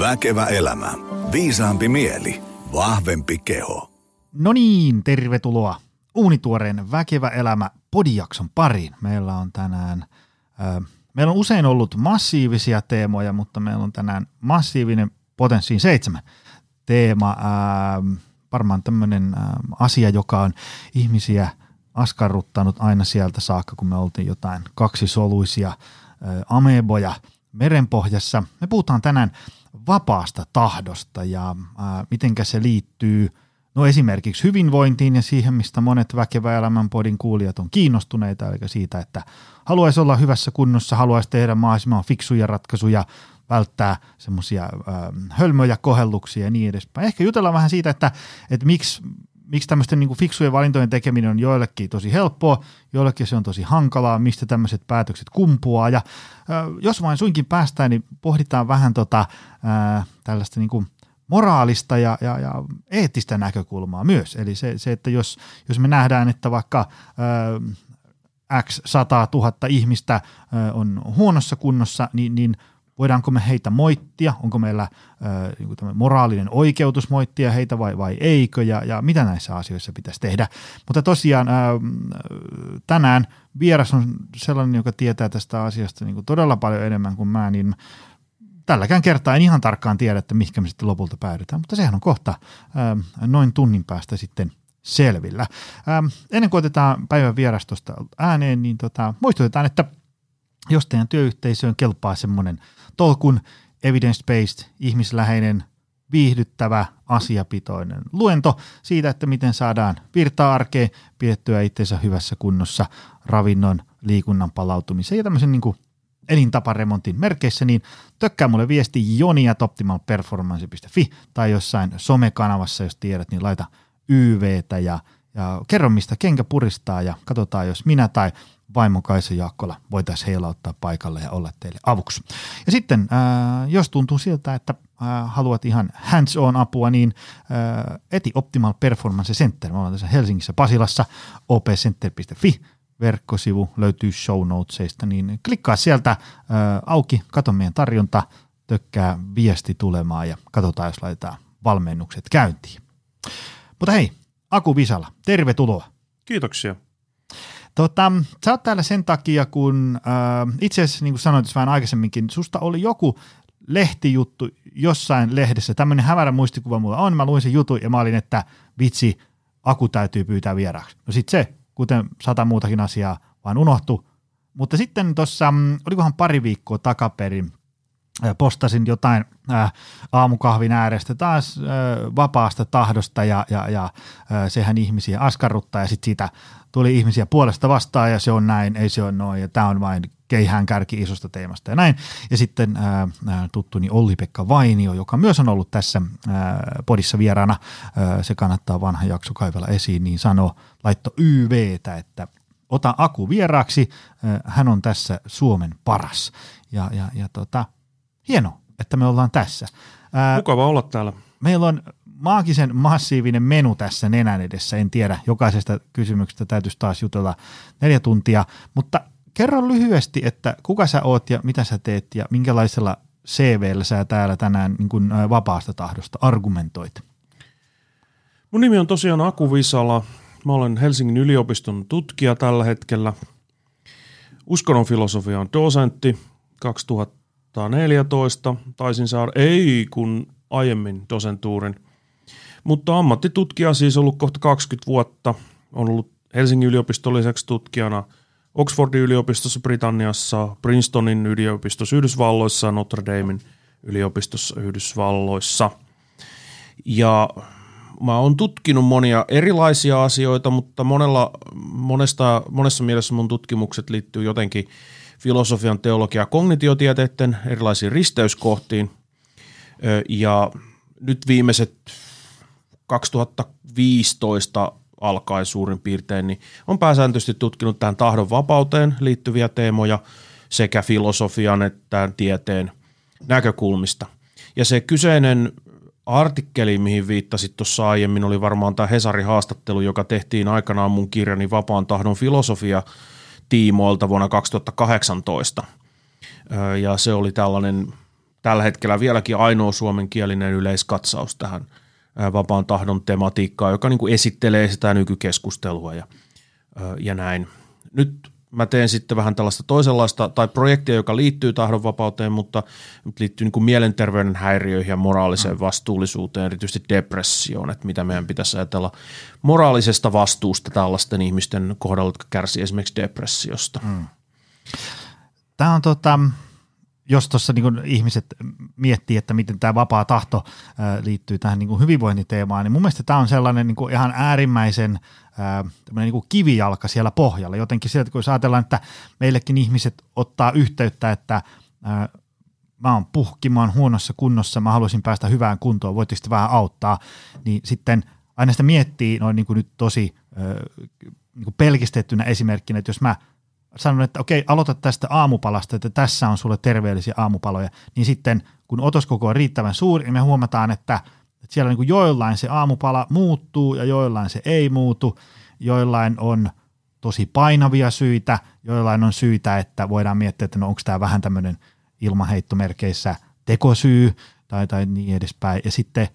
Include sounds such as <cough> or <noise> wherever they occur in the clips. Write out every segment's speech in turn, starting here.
Väkevä elämä. Viisaampi mieli. Vahvempi keho. No niin, tervetuloa Uunituoreen Väkevä elämä podijakson pariin. Meillä on tänään, äh, meillä on usein ollut massiivisia teemoja, mutta meillä on tänään massiivinen potenssiin seitsemän teema. Äh, varmaan tämmöinen äh, asia, joka on ihmisiä askarruttanut aina sieltä saakka, kun me oltiin jotain kaksisoluisia äh, ameboja merenpohjassa. Me puhutaan tänään vapaasta tahdosta ja ää, mitenkä se liittyy no esimerkiksi hyvinvointiin ja siihen, mistä monet Väkevä elämän podin kuulijat on kiinnostuneita, eli siitä, että haluaisi olla hyvässä kunnossa, haluaisi tehdä mahdollisimman fiksuja ratkaisuja, välttää semmoisia hölmöjä kohelluksia ja niin edespäin. Ehkä jutellaan vähän siitä, että, että miksi miksi tämmöisten niin fiksujen valintojen tekeminen on joillekin tosi helppoa, joillekin se on tosi hankalaa, mistä tämmöiset päätökset kumpuaa. Ja äh, jos vain suinkin päästään, niin pohditaan vähän tota, äh, tällaista niin kuin moraalista ja, ja, ja eettistä näkökulmaa myös. Eli se, se että jos, jos me nähdään, että vaikka äh, X 100 000 ihmistä äh, on huonossa kunnossa, niin, niin – voidaanko me heitä moittia, onko meillä äh, moraalinen oikeutus moittia heitä vai, vai eikö ja, ja mitä näissä asioissa pitäisi tehdä. Mutta tosiaan äh, tänään vieras on sellainen, joka tietää tästä asiasta niin todella paljon enemmän kuin mä, niin tälläkään kertaa en ihan tarkkaan tiedä, että mihinkä me sitten lopulta päädytään, mutta sehän on kohta äh, noin tunnin päästä sitten selvillä. Ähm, ennen kuin otetaan päivän vierastosta ääneen, niin tota, muistutetaan, että jos teidän työyhteisöön kelpaa semmoinen – tolkun evidence-based, ihmisläheinen, viihdyttävä, asiapitoinen luento siitä, että miten saadaan virtaa arkeen pidettyä itsensä hyvässä kunnossa ravinnon, liikunnan palautumisen ja tämmöisen niin elintaparemontin merkeissä, niin tökkää mulle viesti joni.optimalperformance.fi tai jossain somekanavassa, jos tiedät, niin laita YVtä ja, ja kerro, mistä kenkä puristaa ja katsotaan, jos minä tai vaimo Kaisa Jaakkola voitaisiin heilauttaa paikalle ja olla teille avuksi. Ja sitten, ää, jos tuntuu siltä, että ää, haluat ihan hands-on apua, niin ää, eti Optimal Performance Center. Me ollaan tässä Helsingissä Pasilassa, opcenter.fi verkkosivu löytyy show notesista, niin klikkaa sieltä ää, auki, kato meidän tarjonta, tökkää viesti tulemaan ja katsotaan, jos laitetaan valmennukset käyntiin. Mutta hei, Aku Visala, tervetuloa. Kiitoksia. Tota, sä oot täällä sen takia, kun äh, itse asiassa niin kuin sanoit vähän aikaisemminkin, susta oli joku lehtijuttu jossain lehdessä, tämmöinen hämärä muistikuva mulla on, mä luin sen jutun ja mä olin, että vitsi, Aku täytyy pyytää vieraaksi. No sit se, kuten sata muutakin asiaa, vaan unohtu. Mutta sitten tuossa, mm, olikohan pari viikkoa takaperin, postasin jotain aamukahvin äärestä taas vapaasta tahdosta ja, ja, ja sehän ihmisiä askarruttaa ja sitten siitä tuli ihmisiä puolesta vastaan ja se on näin, ei se ole noin ja tämä on vain keihään kärki isosta teemasta ja näin. Ja sitten ää, tuttuni Olli-Pekka Vainio, joka myös on ollut tässä ää, podissa vieraana, ää, se kannattaa vanha jakso kaivella esiin, niin sanoi, laitto YVtä, että ota Aku vieraaksi, ää, hän on tässä Suomen paras. Ja, ja, ja tota, hieno, että me ollaan tässä. Ää, Mukava olla täällä. Meillä on maagisen massiivinen menu tässä nenän edessä. En tiedä, jokaisesta kysymyksestä täytyisi taas jutella neljä tuntia, mutta kerro lyhyesti, että kuka sä oot ja mitä sä teet ja minkälaisella CVllä sä täällä tänään niin kuin vapaasta tahdosta argumentoit? Mun nimi on tosiaan Aku Visala. Mä olen Helsingin yliopiston tutkija tällä hetkellä. Uskonnon filosofia on dosentti 2014. Taisin saada, ei kun aiemmin dosentuurin – mutta ammattitutkija siis ollut kohta 20 vuotta. On ollut Helsingin yliopiston lisäksi tutkijana Oxfordin yliopistossa Britanniassa, Princetonin yliopistossa Yhdysvalloissa ja Notre Damein yliopistossa Yhdysvalloissa. Ja mä oon tutkinut monia erilaisia asioita, mutta monella, monesta, monessa mielessä mun tutkimukset liittyy jotenkin filosofian, teologia ja kognitiotieteiden erilaisiin risteyskohtiin. Ja nyt viimeiset 2015 alkaen suurin piirtein, niin on pääsääntöisesti tutkinut tähän tahdon vapauteen liittyviä teemoja sekä filosofian että tieteen näkökulmista. Ja se kyseinen artikkeli, mihin viittasit tuossa aiemmin, oli varmaan tämä Hesarin haastattelu, joka tehtiin aikanaan mun kirjani Vapaan tahdon filosofia tiimoilta vuonna 2018. Ja se oli tällainen tällä hetkellä vieläkin ainoa suomenkielinen yleiskatsaus tähän vapaan tahdon tematiikkaan, joka niin kuin esittelee sitä nykykeskustelua ja, ja näin. Nyt mä teen sitten vähän tällaista toisenlaista, tai projektia, joka liittyy tahdonvapauteen, mutta liittyy niin kuin mielenterveyden häiriöihin ja moraaliseen mm. vastuullisuuteen, erityisesti depressioon, että mitä meidän pitäisi ajatella moraalisesta vastuusta tällaisten ihmisten kohdalla, jotka kärsii esimerkiksi depressiosta. Mm. Tämä on tota, jos tuossa niin ihmiset miettii, että miten tämä vapaa tahto liittyy tähän niin hyvinvointiteemaan, niin mun mielestä tämä on sellainen niin ihan äärimmäisen niin kuin kivijalka siellä pohjalla. Jotenkin sieltä, kun ajatellaan, että meillekin ihmiset ottaa yhteyttä, että mä oon puhki, mä oon huonossa kunnossa, mä haluaisin päästä hyvään kuntoon, voitteko vähän auttaa, niin sitten aina sitä miettii noin niin kuin nyt tosi niin kuin pelkistettynä esimerkkinä, että jos mä – sanon, että okei, aloita tästä aamupalasta, että tässä on sulle terveellisiä aamupaloja, niin sitten kun otoskoko on riittävän suuri, niin me huomataan, että siellä niin kuin joillain se aamupala muuttuu ja joillain se ei muutu, joillain on tosi painavia syitä, joillain on syitä, että voidaan miettiä, että no onko tämä vähän tämmöinen ilmaheittomerkeissä tekosyy tai, tai niin edespäin. Ja sitten,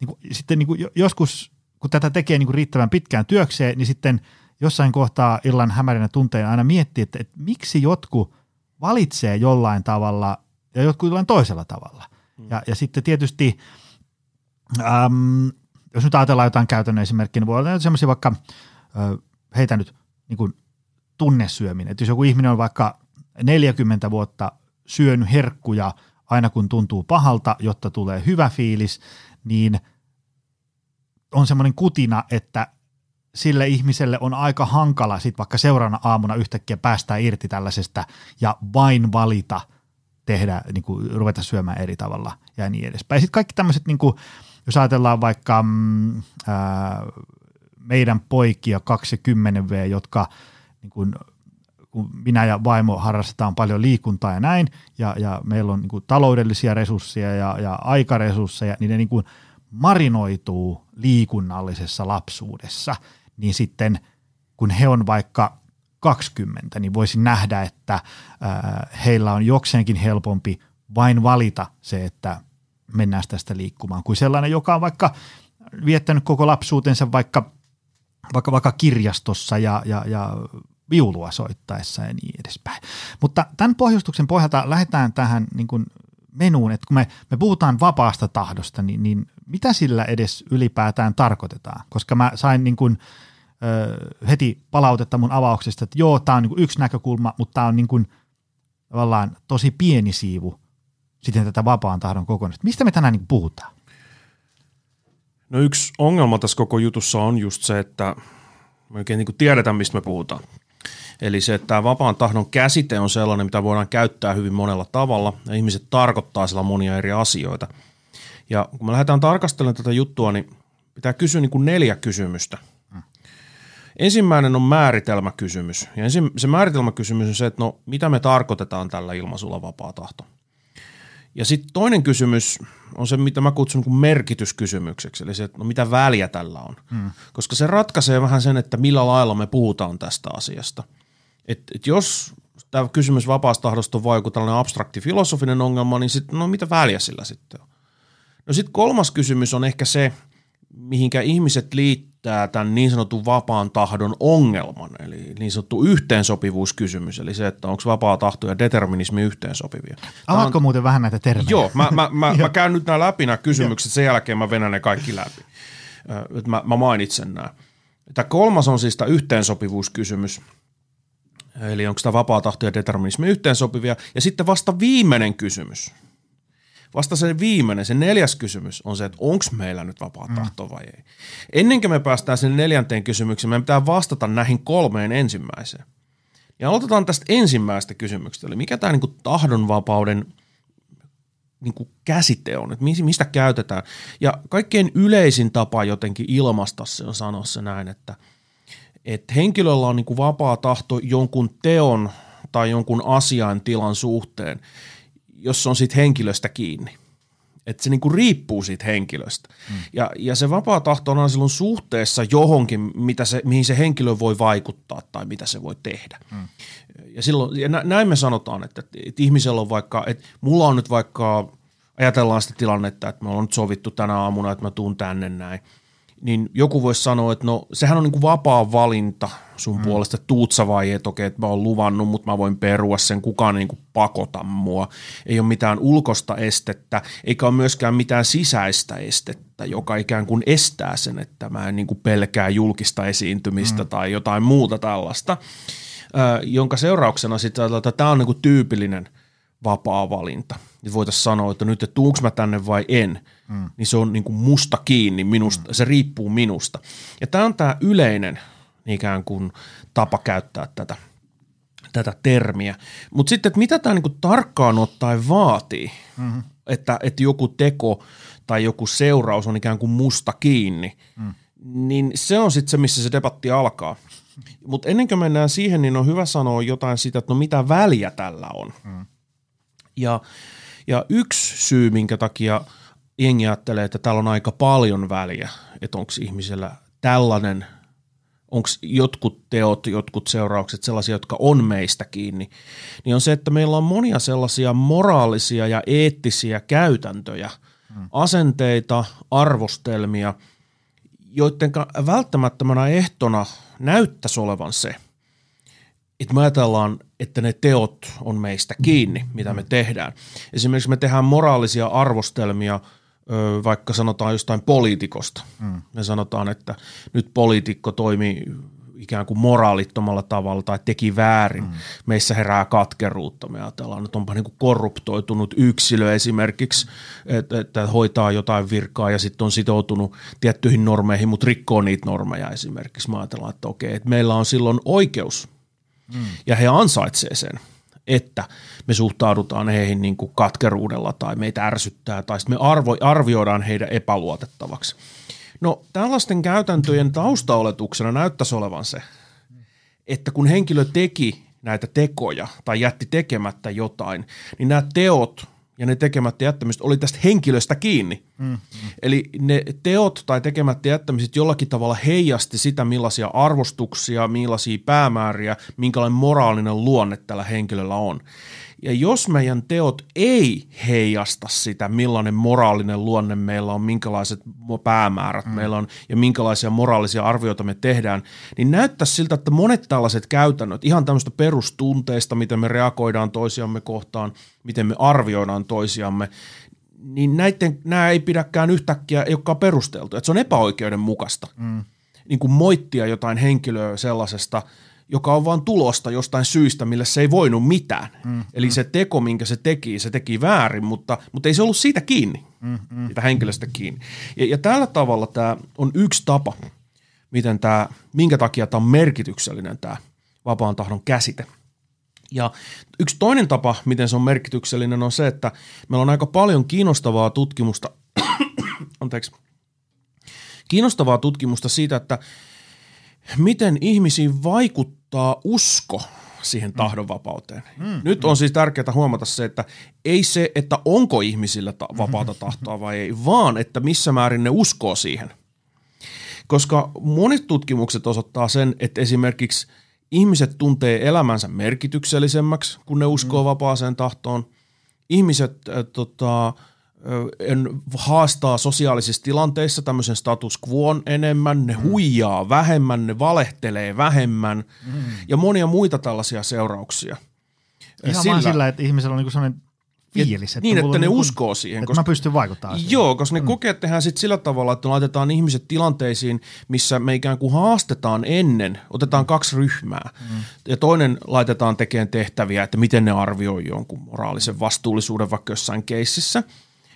niin kuin, sitten niin kuin joskus, kun tätä tekee niin kuin riittävän pitkään työkseen, niin sitten – jossain kohtaa illan hämärinä tunteen aina miettii, että, että miksi jotkut valitsee jollain tavalla ja jotkut jollain toisella tavalla. Mm. Ja, ja sitten tietysti, äm, jos nyt ajatellaan jotain käytännön esimerkkiä, niin voi olla sellaisia vaikka, ö, heitä nyt niin kuin tunnesyöminen. Että jos joku ihminen on vaikka 40 vuotta syönyt herkkuja aina kun tuntuu pahalta, jotta tulee hyvä fiilis, niin on semmoinen kutina, että sille ihmiselle on aika hankala sitten vaikka seuraavana aamuna yhtäkkiä päästää irti tällaisesta ja vain valita tehdä, niin kuin, ruveta syömään eri tavalla ja niin edespäin. Sitten kaikki tämmöiset, niin kuin, jos ajatellaan vaikka mm, ää, meidän poikia 20V, jotka niin kuin, kun minä ja vaimo harrastetaan paljon liikuntaa ja näin, ja, ja meillä on niin kuin, taloudellisia resursseja ja, ja aikaresursseja, niin ne niin kuin, marinoituu liikunnallisessa lapsuudessa – niin sitten kun he on vaikka 20, niin voisin nähdä, että heillä on jokseenkin helpompi vain valita se, että mennään tästä liikkumaan, kuin sellainen, joka on vaikka viettänyt koko lapsuutensa vaikka, vaikka, vaikka kirjastossa ja, ja, ja viulua soittaessa ja niin edespäin. Mutta tämän pohjustuksen pohjalta lähdetään tähän niin kuin menuun, että kun me, me puhutaan vapaasta tahdosta, niin, niin mitä sillä edes ylipäätään tarkoitetaan? Koska mä sain niin kuin, ö, heti palautetta mun avauksesta, että joo, tämä on niin yksi näkökulma, mutta tämä on niin kuin, tavallaan tosi pieni siivu sitten tätä vapaan tahdon kokonaisuutta. Mistä me tänään niin puhutaan? No yksi ongelma tässä koko jutussa on just se, että me oikein niin tiedetään, mistä me puhutaan. Eli se, että tämä vapaan tahdon käsite on sellainen, mitä voidaan käyttää hyvin monella tavalla, ja ihmiset tarkoittaa sillä monia eri asioita. Ja kun me lähdetään tarkastelemaan tätä juttua, niin pitää kysyä niin kuin neljä kysymystä. Ensimmäinen on määritelmäkysymys. Ja ensin, se määritelmäkysymys on se, että no mitä me tarkoitetaan tällä ilmaisulla vapaa tahto. Ja sitten toinen kysymys on se, mitä mä kutsun niin merkityskysymykseksi, eli se, että no mitä väliä tällä on. Hmm. Koska se ratkaisee vähän sen, että millä lailla me puhutaan tästä asiasta. Et, et jos tämä kysymys vapaasta tahdosta on vain joku tällainen abstrakti filosofinen ongelma, niin sit, no mitä väliä sillä sitten on? No sitten kolmas kysymys on ehkä se, mihinkä ihmiset liittää tämän niin sanotun vapaan tahdon ongelman, eli niin sanottu yhteensopivuuskysymys, eli se, että onko vapaa tahto ja determinismi yhteensopivia. Avaatko on... muuten vähän näitä termejä? Joo, mä, mä, mä, <laughs> mä käyn nyt nämä läpi nämä kysymykset, sen jälkeen mä venän ne kaikki läpi. Mä, mä mainitsen nämä. Tämä kolmas on siis tämä yhteensopivuuskysymys, eli onko tämä vapaa tahto ja determinismi yhteensopivia, ja sitten vasta viimeinen kysymys – Vasta se viimeinen, se neljäs kysymys on se, että onko meillä nyt vapaa mm. tahto vai ei. Ennen kuin me päästään sen neljänteen kysymykseen, meidän pitää vastata näihin kolmeen ensimmäiseen. Ja aloitetaan tästä ensimmäisestä kysymyksestä, eli mikä tämä niinku tahdonvapauden niinku käsite on, että mistä käytetään. Ja kaikkein yleisin tapa jotenkin ilmaista se on sanoa se näin, että, että henkilöllä on niinku vapaa tahto jonkun teon tai jonkun asian tilan suhteen – jos on sitten henkilöstä kiinni. Että se niinku riippuu siitä henkilöstä. Mm. Ja, ja se vapaa tahto on silloin suhteessa johonkin, mitä se, mihin se henkilö voi vaikuttaa tai mitä se voi tehdä. Mm. Ja, silloin, ja näin me sanotaan, että, että ihmisellä on vaikka, että mulla on nyt vaikka, ajatellaan sitä tilannetta, että me ollaan nyt sovittu tänä aamuna, että mä tuun tänne näin – niin joku voisi sanoa, että no sehän on niin kuin vapaa valinta sun mm. puolesta, tuutsa vai et, okei, että mä oon luvannut, mutta mä voin perua sen, kukaan niin kuin pakota mua. Ei ole mitään ulkosta estettä, eikä ole myöskään mitään sisäistä estettä, joka ikään kuin estää sen, että mä en niin kuin pelkää julkista esiintymistä mm. tai jotain muuta tällaista, jonka seurauksena sitten, että tämä on niin kuin tyypillinen vapaa valinta. Niin voitaisiin sanoa, että nyt, että tuunko mä tänne vai en – mm. niin se on niin kuin musta kiinni, minusta, mm. se riippuu minusta. Ja tämä on tämä yleinen ikään kuin tapa käyttää tätä, tätä termiä. Mutta sitten, että mitä tämä niin kuin tarkkaan ottaen vaatii, mm-hmm. että, että joku teko tai joku seuraus on ikään kuin musta kiinni, mm. niin se on sitten se, missä se debatti alkaa. Mutta ennen kuin mennään siihen, niin on hyvä sanoa jotain siitä, että no mitä väliä tällä on. Mm. Ja, ja yksi syy, minkä takia – jengi ajattelee, että täällä on aika paljon väliä, että onko ihmisellä tällainen, onko jotkut teot, jotkut seuraukset sellaisia, jotka on meistä kiinni, niin on se, että meillä on monia sellaisia moraalisia ja eettisiä käytäntöjä, hmm. asenteita, arvostelmia, joiden välttämättömänä ehtona näyttäisi olevan se, että me ajatellaan, että ne teot on meistä kiinni, mitä me tehdään. Esimerkiksi me tehdään moraalisia arvostelmia – vaikka sanotaan jostain poliitikosta. Mm. Me sanotaan, että nyt poliitikko toimi ikään kuin moraalittomalla tavalla tai teki väärin. Mm. Meissä herää katkeruutta. Me ajatellaan, että onpa niin kuin korruptoitunut yksilö esimerkiksi, että, että hoitaa jotain virkaa ja sitten on sitoutunut tiettyihin normeihin, mutta rikkoo niitä normeja esimerkiksi. Me ajatellaan, että okei, että meillä on silloin oikeus mm. ja he ansaitsee sen – että me suhtaudutaan heihin niin kuin katkeruudella tai meitä ärsyttää tai me arvo, arvioidaan heidän epäluotettavaksi. No tällaisten käytäntöjen taustaoletuksena näyttäisi olevan se, että kun henkilö teki näitä tekoja tai jätti tekemättä jotain, niin nämä teot ja ne tekemättä jättämiset oli tästä henkilöstä kiinni. Mm, mm. Eli ne teot tai tekemättä jättämiset jollakin tavalla heijasti sitä, millaisia arvostuksia, millaisia päämääriä, minkälainen moraalinen luonne tällä henkilöllä on. Ja jos meidän teot ei heijasta sitä, millainen moraalinen luonne meillä on, minkälaiset päämäärät mm. meillä on ja minkälaisia moraalisia arvioita me tehdään, niin näyttää siltä, että monet tällaiset käytännöt, ihan tämmöistä perustunteista, miten me reagoidaan toisiamme kohtaan, miten me arvioidaan toisiamme, niin näiden, nämä ei pidäkään yhtäkkiä, ei olekaan perusteltu. Että se on epäoikeudenmukaista mm. niin kuin moittia jotain henkilöä sellaisesta – joka on vain tulosta jostain syystä, millä se ei voinut mitään. Mm, Eli mm. se teko, minkä se teki, se teki väärin, mutta, mutta ei se ollut siitä kiinni, mm, mm, siitä henkilöstä kiinni. Ja, ja tällä tavalla tämä on yksi tapa, miten tämä, minkä takia tämä on merkityksellinen tämä vapaan tahdon käsite. Ja yksi toinen tapa, miten se on merkityksellinen, on se, että meillä on aika paljon kiinnostavaa tutkimusta, <coughs> anteeksi, kiinnostavaa tutkimusta siitä, että miten ihmisiin vaikuttaa usko siihen mm. tahdonvapauteen. Mm, Nyt on siis tärkeää huomata se, että ei se, että onko ihmisillä ta- vapaata tahtoa vai ei, vaan että missä määrin ne uskoo siihen. Koska monet tutkimukset osoittaa sen, että esimerkiksi ihmiset tuntee elämänsä merkityksellisemmäksi, kun ne uskoo mm. vapaaseen tahtoon. Ihmiset äh, tota, en haastaa sosiaalisissa tilanteissa tämmöisen status quoon enemmän, ne mm. huijaa vähemmän, ne valehtelee vähemmän mm. ja monia muita tällaisia seurauksia. Ihan sillä, vaan sillä, että ihmisellä on niinku sellainen fiilis. Että niin, että ne niin uskoo siihen. Että koska, mä pystyn vaikuttamaan siihen. Joo, koska ne mm. kokeet tehdään sitten sillä tavalla, että laitetaan ihmiset tilanteisiin, missä me ikään kuin haastetaan ennen, otetaan kaksi ryhmää. Mm. Ja toinen laitetaan tekemään tehtäviä, että miten ne arvioi jonkun moraalisen vastuullisuuden vaikka jossain keississä –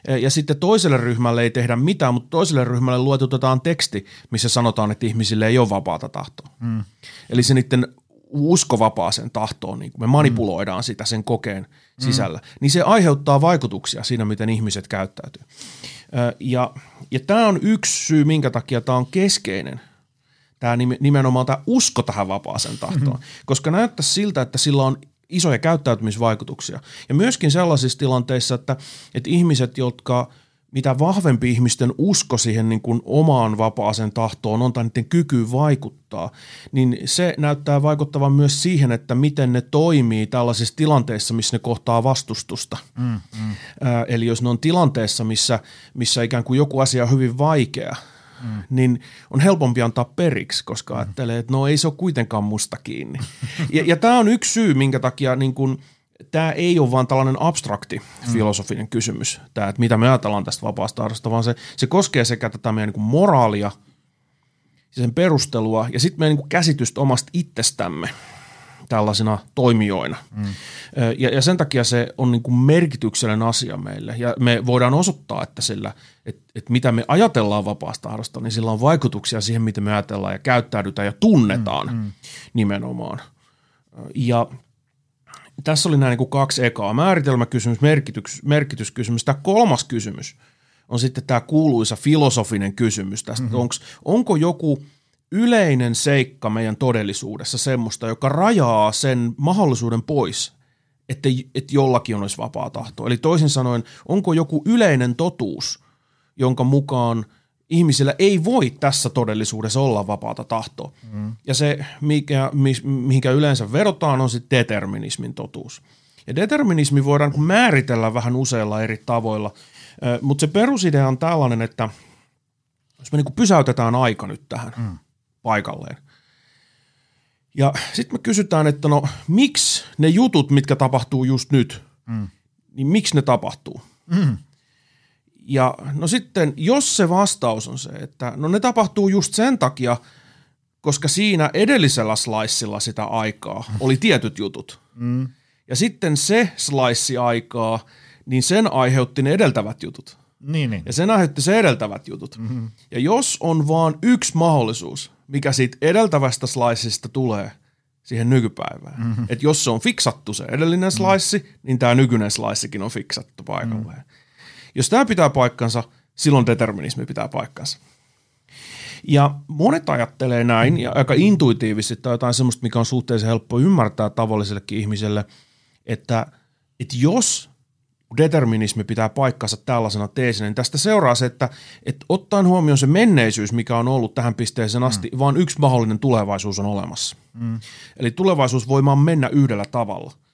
ja sitten toiselle ryhmälle ei tehdä mitään, mutta toiselle ryhmälle luetutetaan teksti, missä sanotaan, että ihmisille ei ole vapaata tahtoa. Mm. Eli se niiden usko vapaaseen tahtoon, niin me manipuloidaan mm. sitä sen kokeen sisällä, mm. niin se aiheuttaa vaikutuksia siinä, miten ihmiset käyttäytyy. Ja, ja tämä on yksi syy, minkä takia tämä on keskeinen tämä nimenomaan tämä usko tähän vapaaseen tahtoon, mm-hmm. koska näyttää siltä, että sillä on isoja käyttäytymisvaikutuksia. Ja myöskin sellaisissa tilanteissa, että, että ihmiset, jotka mitä vahvempi ihmisten usko siihen niin kuin omaan vapaaseen tahtoon on tai niiden kykyyn vaikuttaa, niin se näyttää vaikuttavan myös siihen, että miten ne toimii tällaisissa tilanteissa, missä ne kohtaa vastustusta. Mm, mm. Ää, eli jos ne on tilanteessa, missä, missä ikään kuin joku asia on hyvin vaikea, mm. niin on helpompi antaa periksi, koska mm. ajattelee, että no ei se ole kuitenkaan musta kiinni. ja, ja tämä on yksi syy, minkä takia niin kuin – tämä ei ole vaan tällainen abstrakti mm. filosofinen kysymys, tämä, että mitä me ajatellaan tästä vapaasta tahdosta, vaan se, se koskee sekä tätä meidän niin moraalia, sen perustelua ja sitten meidän niin käsitystä omasta itsestämme tällaisina toimijoina. Mm. Ja, ja sen takia se on niin kuin merkityksellinen asia meille. Ja me voidaan osoittaa, että sillä, että, että mitä me ajatellaan vapaasta tahdosta, niin sillä on vaikutuksia siihen, miten me ajatellaan ja käyttäydytään ja tunnetaan mm, mm. nimenomaan. Ja tässä oli nämä niin kuin kaksi ekaa. Määritelmäkysymys, merkitys, merkityskysymys. Tämä kolmas kysymys on sitten tämä kuuluisa filosofinen kysymys tästä. Mm-hmm. Onks, onko joku yleinen seikka meidän todellisuudessa semmoista, joka rajaa sen mahdollisuuden pois, että, että jollakin olisi vapaa tahto. Eli toisin sanoen, onko joku yleinen totuus, jonka mukaan – ihmisillä ei voi tässä todellisuudessa olla vapaata tahtoa. Mm. Ja se, mikä, mihinkä yleensä vedotaan, on sitten determinismin totuus. Ja determinismi voidaan määritellä vähän useilla eri tavoilla, mutta se perusidea on tällainen, että jos me niin pysäytetään aika nyt tähän mm. Paikalleen, ja sitten me kysytään, että no miksi ne jutut, mitkä tapahtuu just nyt, mm. niin miksi ne tapahtuu? Mm. Ja no sitten, jos se vastaus on se, että no ne tapahtuu just sen takia, koska siinä edellisellä slicella sitä aikaa oli <laughs> tietyt jutut. Mm. Ja sitten se slice aikaa, niin sen aiheutti ne edeltävät jutut. Niin, niin. Ja sen aiheutti se edeltävät jutut. Mm-hmm. Ja jos on vaan yksi mahdollisuus, mikä siitä edeltävästä sliceista tulee siihen nykypäivään, mm-hmm. että jos se on fiksattu se edellinen slice, mm-hmm. niin tämä nykyinen slicekin on fiksattu paikalleen. Mm-hmm. Jos tämä pitää paikkansa, silloin determinismi pitää paikkansa. Ja monet ajattelee näin, ja aika intuitiivisesti tai jotain sellaista, mikä on suhteellisen helppo ymmärtää tavallisellekin ihmiselle, että, että jos determinismi pitää paikkansa tällaisena teesinä, niin tästä seuraa se, että, että ottaen huomioon se menneisyys, mikä on ollut tähän pisteeseen asti, mm. vaan yksi mahdollinen tulevaisuus on olemassa. Mm. Eli tulevaisuus voi vaan mennä yhdellä tavalla –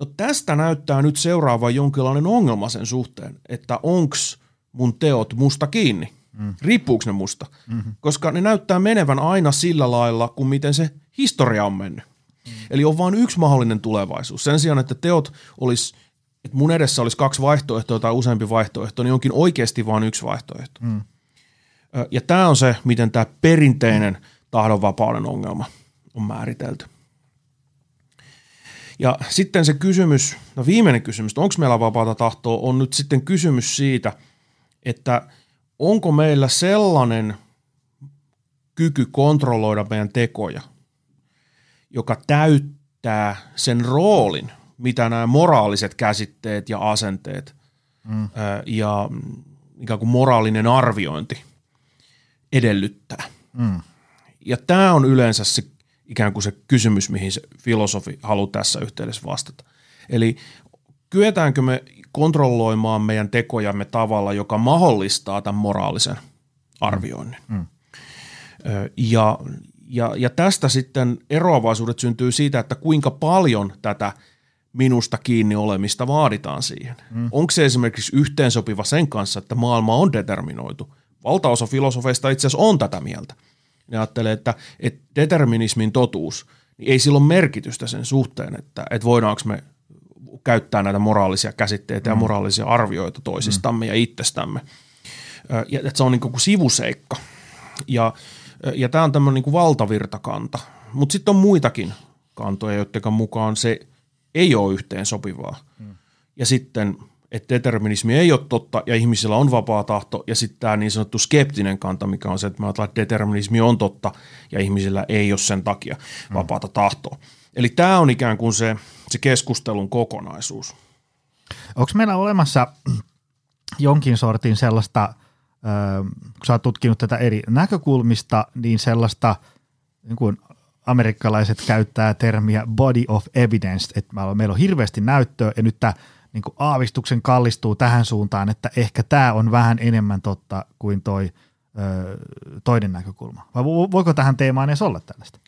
No tästä näyttää nyt seuraava jonkinlainen ongelma sen suhteen, että onks mun teot musta kiinni. Mm. Riippuuko ne musta? Mm-hmm. Koska ne näyttää menevän aina sillä lailla, kuin miten se historia on mennyt. Mm. Eli on vain yksi mahdollinen tulevaisuus. Sen sijaan, että teot olisi, että mun edessä olisi kaksi vaihtoehtoa tai useampi vaihtoehto, niin onkin oikeasti vain yksi vaihtoehto. Mm. Ja tämä on se, miten tämä perinteinen tahdonvapauden ongelma on määritelty. Ja sitten se kysymys, no viimeinen kysymys, onko meillä vapaata tahtoa, on nyt sitten kysymys siitä, että onko meillä sellainen kyky kontrolloida meidän tekoja, joka täyttää sen roolin, mitä nämä moraaliset käsitteet ja asenteet mm. ja ikään kuin moraalinen arviointi edellyttää. Mm. Ja tämä on yleensä se ikään kuin se kysymys, mihin se filosofi haluaa tässä yhteydessä vastata. Eli kyetäänkö me kontrolloimaan meidän tekojamme tavalla, joka mahdollistaa tämän moraalisen arvioinnin. Mm. Ja, ja, ja tästä sitten eroavaisuudet syntyy siitä, että kuinka paljon tätä minusta kiinni olemista vaaditaan siihen. Mm. Onko se esimerkiksi yhteensopiva sen kanssa, että maailma on determinoitu? Valtaosa filosofeista itse asiassa on tätä mieltä – ne ajattelee, että, että determinismin totuus, niin ei sillä ole merkitystä sen suhteen, että, että voidaanko me käyttää näitä moraalisia käsitteitä mm. ja moraalisia arvioita toisistamme mm. ja itsestämme. Ja että se on niin kuin sivuseikka. Ja, ja tämä on tämmöinen niin kuin valtavirtakanta. Mutta sitten on muitakin kantoja, joiden mukaan se ei ole yhteen sopivaa. Mm. Ja sitten – että determinismi ei ole totta ja ihmisillä on vapaa tahto ja sitten tämä niin sanottu skeptinen kanta, mikä on se, että me ajatellaan, että determinismi on totta ja ihmisillä ei ole sen takia mm. vapaata tahtoa. Eli tämä on ikään kuin se, se keskustelun kokonaisuus. Onko meillä olemassa <clears throat> jonkin sortin sellaista, kun sä oot tutkinut tätä eri näkökulmista, niin sellaista, niin kuin amerikkalaiset käyttää termiä body of evidence, että meillä on hirveästi näyttöä ja nyt tämä niin aavistuksen kallistuu tähän suuntaan, että ehkä tämä on vähän enemmän totta kuin toi ö, toinen näkökulma? Vai voiko tähän teemaan edes olla tällaista?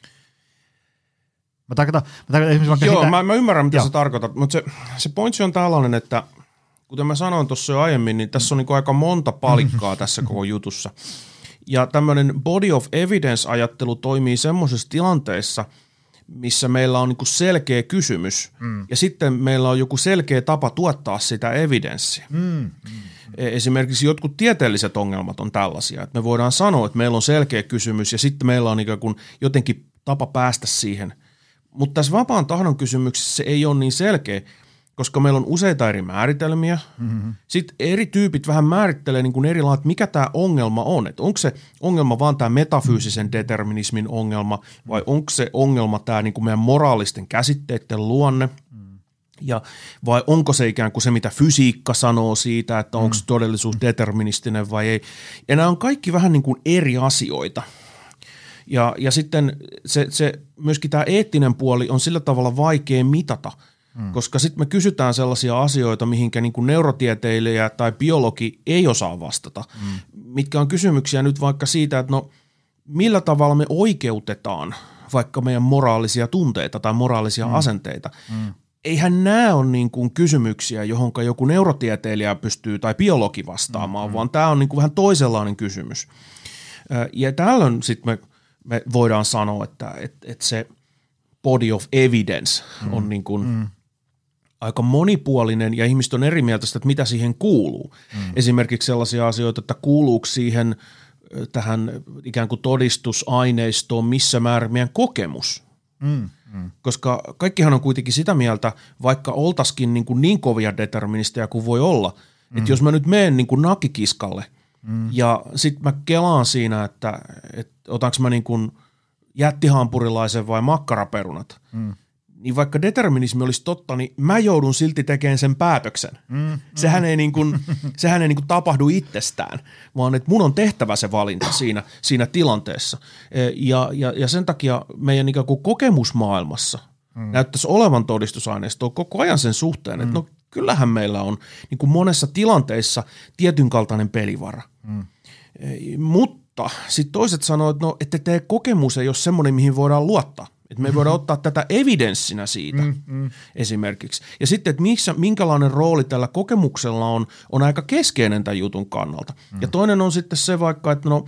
Mä tarkoitan, mä tarkoitan esimerkiksi vaikka Joo, sitä, mä, mä ymmärrän, mitä Joo. sä tarkoitat, mutta se, se pointsi on tällainen, että kuten mä sanoin tuossa jo aiemmin, niin tässä on niin aika monta palikkaa <laughs> tässä koko jutussa. Ja tämmöinen body of evidence-ajattelu toimii semmoisessa tilanteessa, missä meillä on niin selkeä kysymys mm. ja sitten meillä on joku selkeä tapa tuottaa sitä evidenssiä. Mm. Esimerkiksi jotkut tieteelliset ongelmat on tällaisia, että me voidaan sanoa, että meillä on selkeä kysymys ja sitten meillä on ikään kuin jotenkin tapa päästä siihen. Mutta tässä vapaan tahdon kysymyksessä se ei ole niin selkeä, koska meillä on useita eri määritelmiä. Mm-hmm. Sitten eri tyypit vähän määrittelee niin kuin eri lailla, että mikä tämä ongelma on. Että onko se ongelma vaan tämä metafyysisen determinismin ongelma vai onko se ongelma tämä niin kuin meidän moraalisten käsitteiden luonne. Ja vai onko se ikään kuin se, mitä fysiikka sanoo siitä, että onko todellisuus deterministinen vai ei. Ja nämä on kaikki vähän niin kuin eri asioita. Ja, ja sitten se, se, myöskin tämä eettinen puoli on sillä tavalla vaikea mitata, mm. koska sitten me kysytään sellaisia asioita, mihinkä niin kuin neurotieteilijä tai biologi ei osaa vastata, mm. mitkä on kysymyksiä nyt vaikka siitä, että no millä tavalla me oikeutetaan vaikka meidän moraalisia tunteita tai moraalisia mm. asenteita. Mm. Eihän nämä ole niin kuin kysymyksiä, johon joku neurotieteilijä pystyy tai biologi vastaamaan, mm. vaan tämä on niin kuin vähän toisenlainen kysymys. Ja tällöin sitten me me voidaan sanoa, että, että, että se body of evidence mm. on niin kuin mm. Aika monipuolinen ja ihmiset on eri mieltä sitä, että mitä siihen kuuluu. Mm. Esimerkiksi sellaisia asioita, että kuuluuko siihen tähän ikään kuin todistusaineistoon missä määrin meidän kokemus. Mm. Mm. Koska kaikkihan on kuitenkin sitä mieltä, vaikka oltaisikin niin, kuin niin kovia deterministeja kuin voi olla, mm. että jos mä nyt menen niin kuin nakikiskalle – Mm. Ja sitten mä kelaan siinä, että, että otanko mä niin kuin jättihampurilaisen vai makkaraperunat. Mm. Niin vaikka determinismi olisi totta, niin mä joudun silti tekemään sen päätöksen. Mm. Sehän ei, niin kuin, <laughs> sehän ei niin kuin tapahdu itsestään, vaan että mun on tehtävä se valinta siinä, siinä tilanteessa. Ja, ja, ja sen takia meidän ikään kuin kokemusmaailmassa mm. näyttäisi olevan todistusaineistoa koko ajan sen suhteen, mm. että no kyllähän meillä on niin kuin monessa tilanteissa tietyn kaltainen pelivara. Mm. Mutta sitten toiset sanoo, että, no, että te kokemus ei ole semmoinen, mihin voidaan luottaa. Että me mm-hmm. voidaan ottaa tätä evidenssinä siitä mm-hmm. esimerkiksi. Ja sitten, että missä, minkälainen rooli tällä kokemuksella on, on aika keskeinen tämän jutun kannalta. Mm. Ja toinen on sitten se vaikka, että no,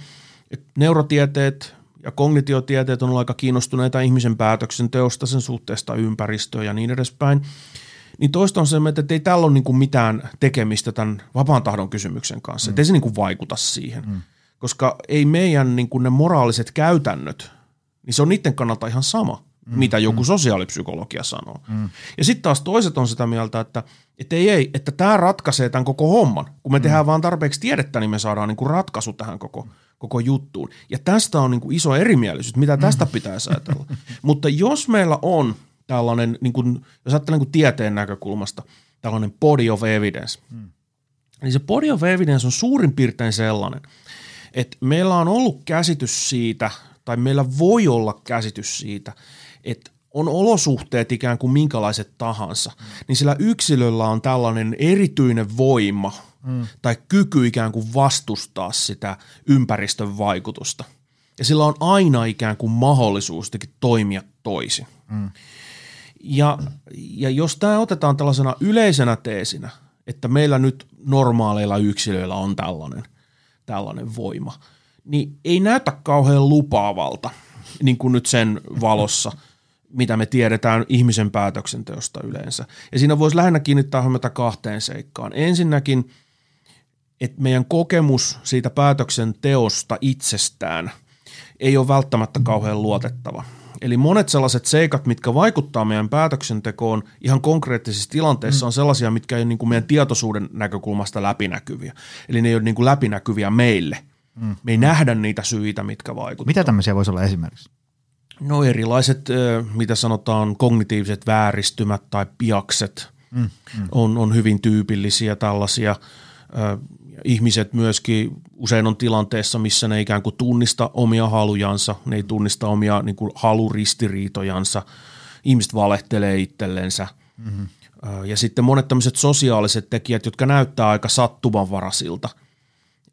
että neurotieteet ja kognitiotieteet on aika kiinnostuneita ihmisen päätöksenteosta, sen suhteesta ympäristöön ja niin edespäin – niin toista on se, että ei tällä ole niin kuin mitään tekemistä tämän vapaan tahdon kysymyksen kanssa. Mm. Että ei se niin kuin vaikuta siihen. Mm. Koska ei meidän niin kuin ne moraaliset käytännöt, niin se on niiden kannalta ihan sama, mm. mitä joku mm. sosiaalipsykologia sanoo. Mm. Ja sitten taas toiset on sitä mieltä, että, että ei, ei, että tämä ratkaisee tämän koko homman. Kun me mm. tehdään vaan tarpeeksi tiedettä, niin me saadaan niin kuin ratkaisu tähän koko, koko juttuun. Ja tästä on niin kuin iso erimielisyys, mitä tästä mm. pitäisi ajatella. <laughs> Mutta jos meillä on tällainen, niin kuin, jos ajattelee niin tieteen näkökulmasta, tällainen body of evidence, hmm. niin se body of evidence on suurin piirtein sellainen, että meillä on ollut käsitys siitä, tai meillä voi olla käsitys siitä, että on olosuhteet ikään kuin minkälaiset tahansa, niin sillä yksilöllä on tällainen erityinen voima mm. tai kyky ikään kuin vastustaa sitä ympäristön vaikutusta. Ja sillä on aina ikään kuin mahdollisuus toimia toisin. Mm. Ja, ja jos tämä otetaan tällaisena yleisenä teesinä, että meillä nyt normaaleilla yksilöillä on tällainen, tällainen voima, niin ei näytä kauhean lupaavalta niin kuin nyt sen valossa, mitä me tiedetään ihmisen päätöksenteosta yleensä. Ja siinä voisi lähinnä kiinnittää huomiota kahteen seikkaan. Ensinnäkin, että meidän kokemus siitä päätöksenteosta itsestään ei ole välttämättä kauhean luotettava – Eli monet sellaiset seikat, mitkä vaikuttaa meidän päätöksentekoon ihan konkreettisissa tilanteissa, mm. on sellaisia, mitkä ei ole niin kuin meidän tietoisuuden näkökulmasta läpinäkyviä. Eli ne ei ole niin kuin läpinäkyviä meille. Mm. Me ei nähdä niitä syitä, mitkä vaikuttavat. Mitä tämmöisiä voisi olla esimerkiksi? No erilaiset, mitä sanotaan, kognitiiviset vääristymät tai piakset mm. Mm. On, on hyvin tyypillisiä tällaisia ihmiset myöskin usein on tilanteessa, missä ne ikään kuin tunnista omia halujansa, ne ei tunnista omia niin kuin haluristiriitojansa, ihmiset valehtelee itsellensä. Mm-hmm. Ja sitten monet tämmöiset sosiaaliset tekijät, jotka näyttää aika sattumanvaraisilta –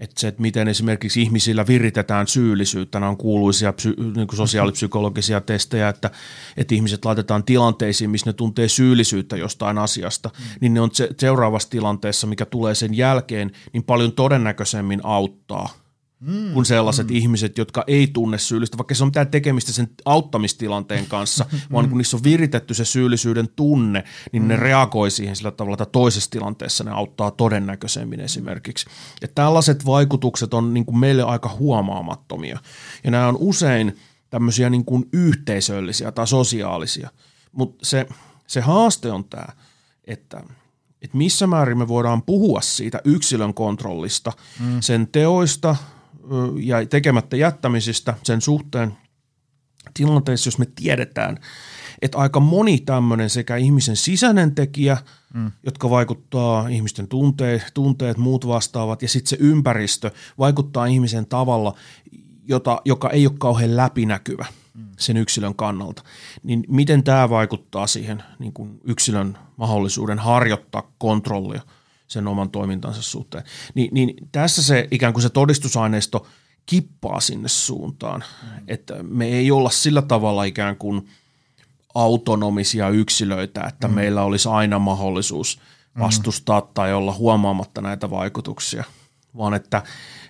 että se, että miten esimerkiksi ihmisillä viritetään syyllisyyttä, nämä on kuuluisia psy- niin kuin sosiaalipsykologisia testejä, että, että ihmiset laitetaan tilanteisiin, missä ne tuntee syyllisyyttä jostain asiasta, mm. niin ne on se, seuraavassa tilanteessa, mikä tulee sen jälkeen, niin paljon todennäköisemmin auttaa – mm, kuin sellaiset mm. ihmiset, jotka ei tunne syyllistä, vaikka se on mitään tekemistä sen auttamistilanteen kanssa, <laughs> mm. vaan kun niissä on viritetty se syyllisyyden tunne, niin mm. ne reagoi siihen sillä tavalla, että toisessa tilanteessa ne auttaa todennäköisemmin esimerkiksi. Ja tällaiset vaikutukset on niin kuin meille aika huomaamattomia. Ja nämä on usein tämmöisiä niin kuin yhteisöllisiä tai sosiaalisia. Mutta se, se haaste on tämä, että – että missä määrin me voidaan puhua siitä yksilön kontrollista, mm. sen teoista, ja tekemättä jättämisistä sen suhteen tilanteessa, jos me tiedetään, että aika moni tämmöinen sekä ihmisen sisäinen tekijä, mm. jotka vaikuttaa ihmisten tunteet, tunteet, muut vastaavat, ja sitten se ympäristö vaikuttaa ihmisen tavalla, jota, joka ei ole kauhean läpinäkyvä mm. sen yksilön kannalta. Niin miten tämä vaikuttaa siihen niin kuin yksilön mahdollisuuden harjoittaa kontrollia – sen oman toimintansa suhteen. Ni, niin tässä se ikään kuin se todistusaineisto kippaa sinne suuntaan, mm. että me ei olla sillä tavalla ikään kuin autonomisia yksilöitä, että mm. meillä olisi aina mahdollisuus vastustaa mm. tai olla huomaamatta näitä vaikutuksia, vaan että,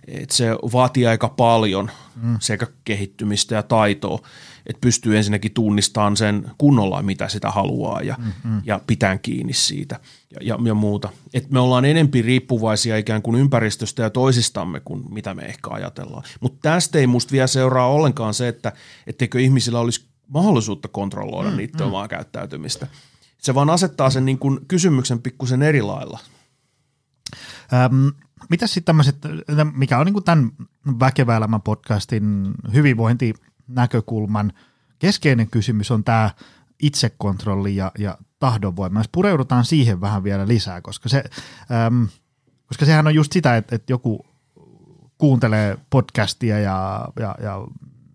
että se vaatii aika paljon mm. sekä kehittymistä ja taitoa, että pystyy ensinnäkin tunnistamaan sen kunnolla, mitä sitä haluaa ja, mm-hmm. ja pitää kiinni siitä ja, ja, ja muuta. Et me ollaan enempi riippuvaisia ikään kuin ympäristöstä ja toisistamme kuin mitä me ehkä ajatellaan. Mutta tästä ei musta vielä seuraa ollenkaan se, että etteikö ihmisillä olisi mahdollisuutta kontrolloida mm, niiden mm. omaa käyttäytymistä. Se vaan asettaa sen niin kuin kysymyksen pikkusen eri lailla. Ähm, mitä sitten tämmöiset, mikä on niin kuin tämän Väkevä elämä podcastin hyvinvointi näkökulman keskeinen kysymys on tämä itsekontrolli ja, ja tahdonvoima. Jos pureudutaan siihen vähän vielä lisää, koska, se, äm, koska sehän on just sitä, että, että joku kuuntelee podcastia ja, ja, ja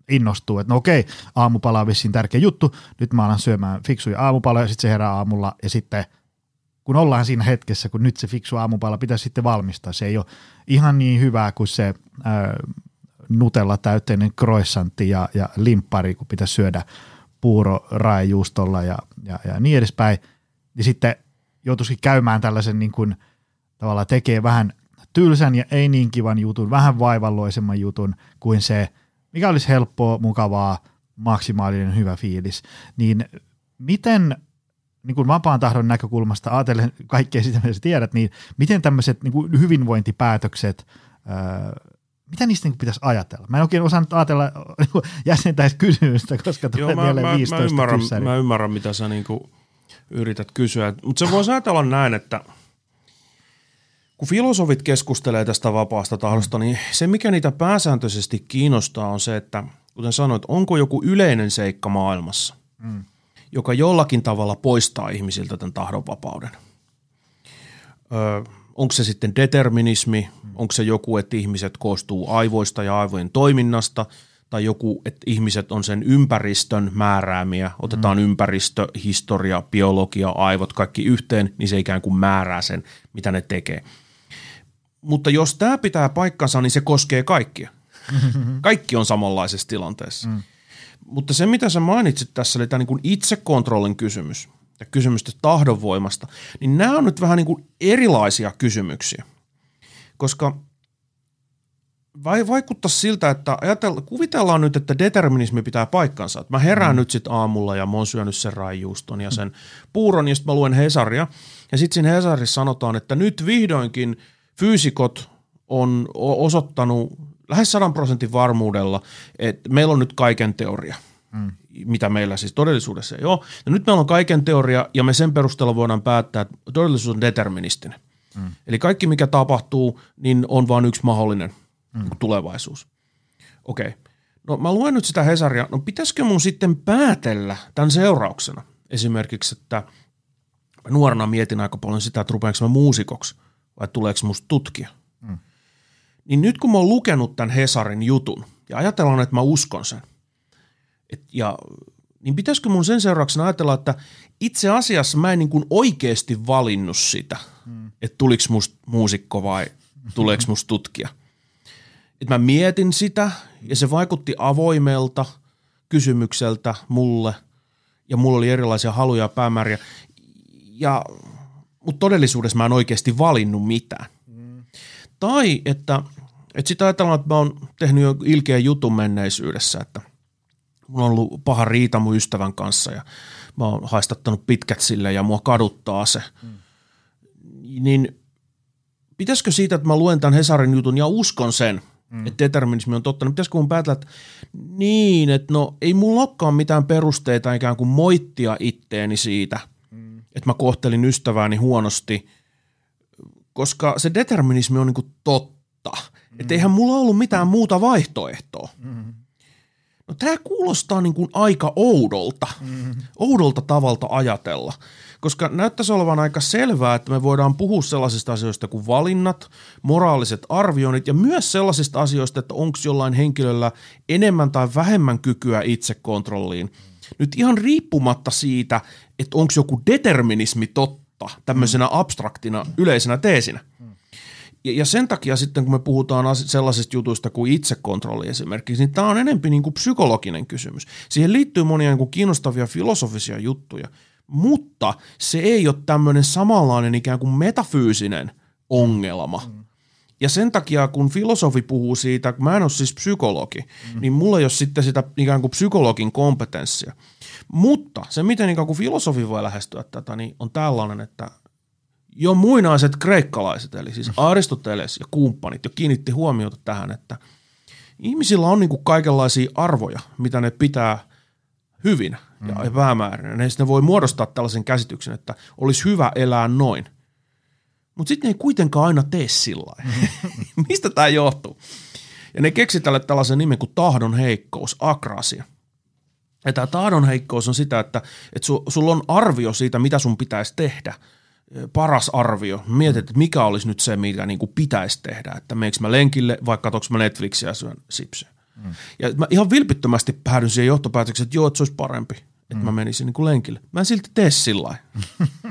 innostuu, että no okei, aamupala on vissiin tärkeä juttu, nyt mä alan syömään fiksuja aamupaloja, ja sitten se herää aamulla, ja sitten kun ollaan siinä hetkessä, kun nyt se fiksu aamupala pitäisi sitten valmistaa, se ei ole ihan niin hyvää kuin se nutella täyteinen croissantti ja, ja limppari, kun pitäisi syödä puuro raajuustolla ja, ja, ja niin edespäin, niin sitten joutuisikin käymään tällaisen niin kuin, tavallaan tekee vähän tylsän ja ei niin kivan jutun, vähän vaivalloisemman jutun kuin se, mikä olisi helppoa, mukavaa, maksimaalinen hyvä fiilis, niin miten niin kuin vapaan tahdon näkökulmasta ajatellen kaikkea sitä, mitä sä tiedät, niin miten tämmöiset niin hyvinvointipäätökset mitä niistä niin pitäisi ajatella? Mä en oikein osannut ajatella <laughs> jäsentää kysymystä, koska tulee Joo, mieleen mä, 15 mä ymmärrän, kyssäri. mä ymmärrän, mitä sä niin kuin yrität kysyä. Mutta se voisi ajatella näin, että kun filosofit keskustelee tästä vapaasta tahdosta, niin se mikä niitä pääsääntöisesti kiinnostaa on se, että kuten sanoit, onko joku yleinen seikka maailmassa, mm. joka jollakin tavalla poistaa ihmisiltä tämän tahdonvapauden. Öö, onko se sitten determinismi, onko se joku, että ihmiset koostuu aivoista ja aivojen toiminnasta, tai joku, että ihmiset on sen ympäristön määräämiä, otetaan mm. ympäristö, historia, biologia, aivot, kaikki yhteen, niin se ikään kuin määrää sen, mitä ne tekee. Mutta jos tämä pitää paikkansa, niin se koskee kaikkia. <laughs> Kaikki on samanlaisessa tilanteessa. Mm. Mutta se, mitä sä mainitsit tässä, oli tämä niin itsekontrollin kysymys ja kysymystä tahdonvoimasta, niin nämä on nyt vähän niin kuin erilaisia kysymyksiä. Koska vai vaikuttaa siltä, että ajatella, kuvitellaan nyt, että determinismi pitää paikkansa. Että mä herään mm. nyt sitten aamulla ja mä oon syönyt sen raijuuston ja sen puuron ja sitten mä luen Hesaria. Ja sitten siinä Hesarissa sanotaan, että nyt vihdoinkin fyysikot on osoittanut lähes sadan prosentin varmuudella, että meillä on nyt kaiken teoria. Mm mitä meillä siis todellisuudessa ei ole. Ja nyt meillä on kaiken teoria ja me sen perusteella voidaan päättää, että todellisuus on deterministinen. Mm. Eli kaikki mikä tapahtuu, niin on vain yksi mahdollinen mm. tulevaisuus. Okei. Okay. No mä luen nyt sitä Hesaria. No pitäisikö mun sitten päätellä tämän seurauksena? Esimerkiksi, että nuorena mietin aika paljon sitä, että rupeanko mä muusikoksi vai tuleeko musta tutkija. Mm. Niin nyt kun mä oon lukenut tämän Hesarin jutun ja ajatellaan, että mä uskon sen – et, ja niin pitäisikö mun sen seurauksena ajatella, että itse asiassa mä en niin kuin oikeasti valinnut sitä, mm. että tuliko musta muusikko vai tuleeko musta tutkija. Että mä mietin sitä ja se vaikutti avoimelta kysymykseltä mulle ja mulla oli erilaisia haluja ja päämääriä. Ja, mutta todellisuudessa mä en oikeasti valinnut mitään. Mm. Tai että, että sitä ajatellaan, että mä oon tehnyt jo ilkeä jutun menneisyydessä, että – mulla on ollut paha riita mun ystävän kanssa ja mä oon haistattanut pitkät sille ja mua kaduttaa se. Mm. Niin pitäisikö siitä, että mä luen tämän Hesarin jutun ja uskon sen, mm. että determinismi on totta, niin pitäisikö mun päätellä, että niin, että no ei mulla olekaan mitään perusteita ikään kuin moittia itteeni siitä, mm. että mä kohtelin ystävääni huonosti, koska se determinismi on niin kuin totta. Mm. Että eihän mulla ollut mitään muuta vaihtoehtoa. Mm. No tämä kuulostaa niin kuin aika oudolta, mm-hmm. oudolta tavalta ajatella, koska näyttäisi olevan aika selvää, että me voidaan puhua sellaisista asioista kuin valinnat, moraaliset arvioinnit ja myös sellaisista asioista, että onko jollain henkilöllä enemmän tai vähemmän kykyä itsekontrolliin. Nyt ihan riippumatta siitä, että onko joku determinismi totta tämmöisenä mm. abstraktina yleisenä teesinä – ja, ja sen takia sitten, kun me puhutaan sellaisista jutuista kuin itsekontrolli esimerkiksi, niin tämä on enempi niin kuin psykologinen kysymys. Siihen liittyy monia niin kuin kiinnostavia filosofisia juttuja, mutta se ei ole tämmöinen samanlainen ikään kuin metafyysinen ongelma. Mm. Ja sen takia, kun filosofi puhuu siitä, kun mä en ole siis psykologi, mm. niin mulla ei ole sitten sitä ikään kuin psykologin kompetenssia. Mutta se, miten ikään kuin filosofi voi lähestyä tätä, niin on tällainen, että jo muinaiset kreikkalaiset, eli siis Aristoteles ja kumppanit, jo kiinnitti huomiota tähän, että ihmisillä on niin kuin kaikenlaisia arvoja, mitä ne pitää hyvin ja mm. päämäärin. Ja ne voi muodostaa tällaisen käsityksen, että olisi hyvä elää noin. Mutta sitten ne ei kuitenkaan aina tee sillä <laughs> Mistä tämä johtuu? Ja ne keksi tälle tällaisen nimen kuin tahdon heikkous, akrasia. Ja tämä tahdon heikkous on sitä, että, että su, sulla on arvio siitä, mitä sun pitäisi tehdä – paras arvio. Mietit, että mikä olisi nyt se, mitä niin kuin pitäisi tehdä. Että meneekö mä lenkille vai katsoinko mä Netflixiä ja syön sipsiä. Mm. Ja mä ihan vilpittömästi päädyin siihen johtopäätökseen, että joo, että se olisi parempi, että mm. mä menisin niin kuin lenkille. Mä en silti tee sillä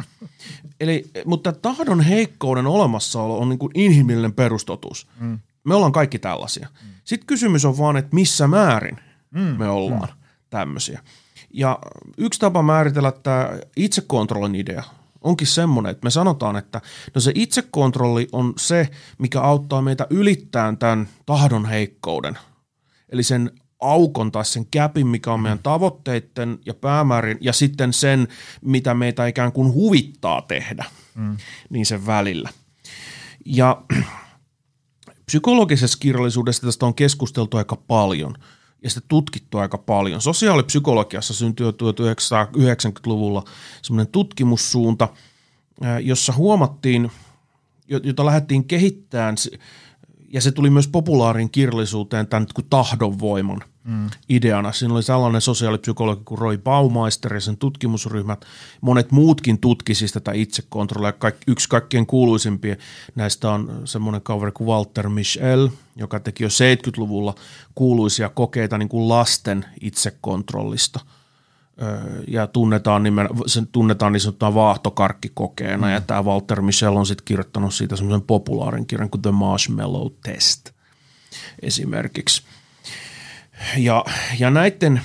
<laughs> Eli, mutta tahdon heikkouden olemassaolo on niin kuin inhimillinen perustotuus. Mm. Me ollaan kaikki tällaisia. Mm. Sitten kysymys on vaan, että missä määrin mm. me ollaan mm. tämmöisiä. Ja yksi tapa määritellä tämä itsekontrollin idea onkin semmoinen, että me sanotaan, että no se itsekontrolli on se, mikä auttaa meitä ylittämään tämän tahdon heikkouden. Eli sen aukon tai sen käpin, mikä on meidän tavoitteiden ja päämäärin ja sitten sen, mitä meitä ikään kuin huvittaa tehdä, mm. niin sen välillä. Ja <clears throat> psykologisessa kirjallisuudessa tästä on keskusteltu aika paljon – ja sitä tutkittu aika paljon. Sosiaalipsykologiassa syntyi 1990-luvulla semmoinen tutkimussuunta, jossa huomattiin, jota lähdettiin kehittämään, ja se tuli myös populaarin kirjallisuuteen tämän tahdonvoiman – mm. ideana. Siinä oli sellainen sosiaalipsykologi kuin Roy Baumeister ja sen tutkimusryhmät. Monet muutkin tutkisivat siis tätä itsekontrollia. Kaik, yksi kaikkein kuuluisimpia näistä on semmoinen kaveri kuin Walter Michel, joka teki jo 70-luvulla kuuluisia kokeita niin kuin lasten itsekontrollista – ja tunnetaan, nimen, sen tunnetaan niin sanottuna vaahtokarkkikokeena, mm. ja tämä Walter Michel on sitten kirjoittanut siitä semmoisen populaarin kirjan kuin The Marshmallow Test esimerkiksi. Ja, ja näiden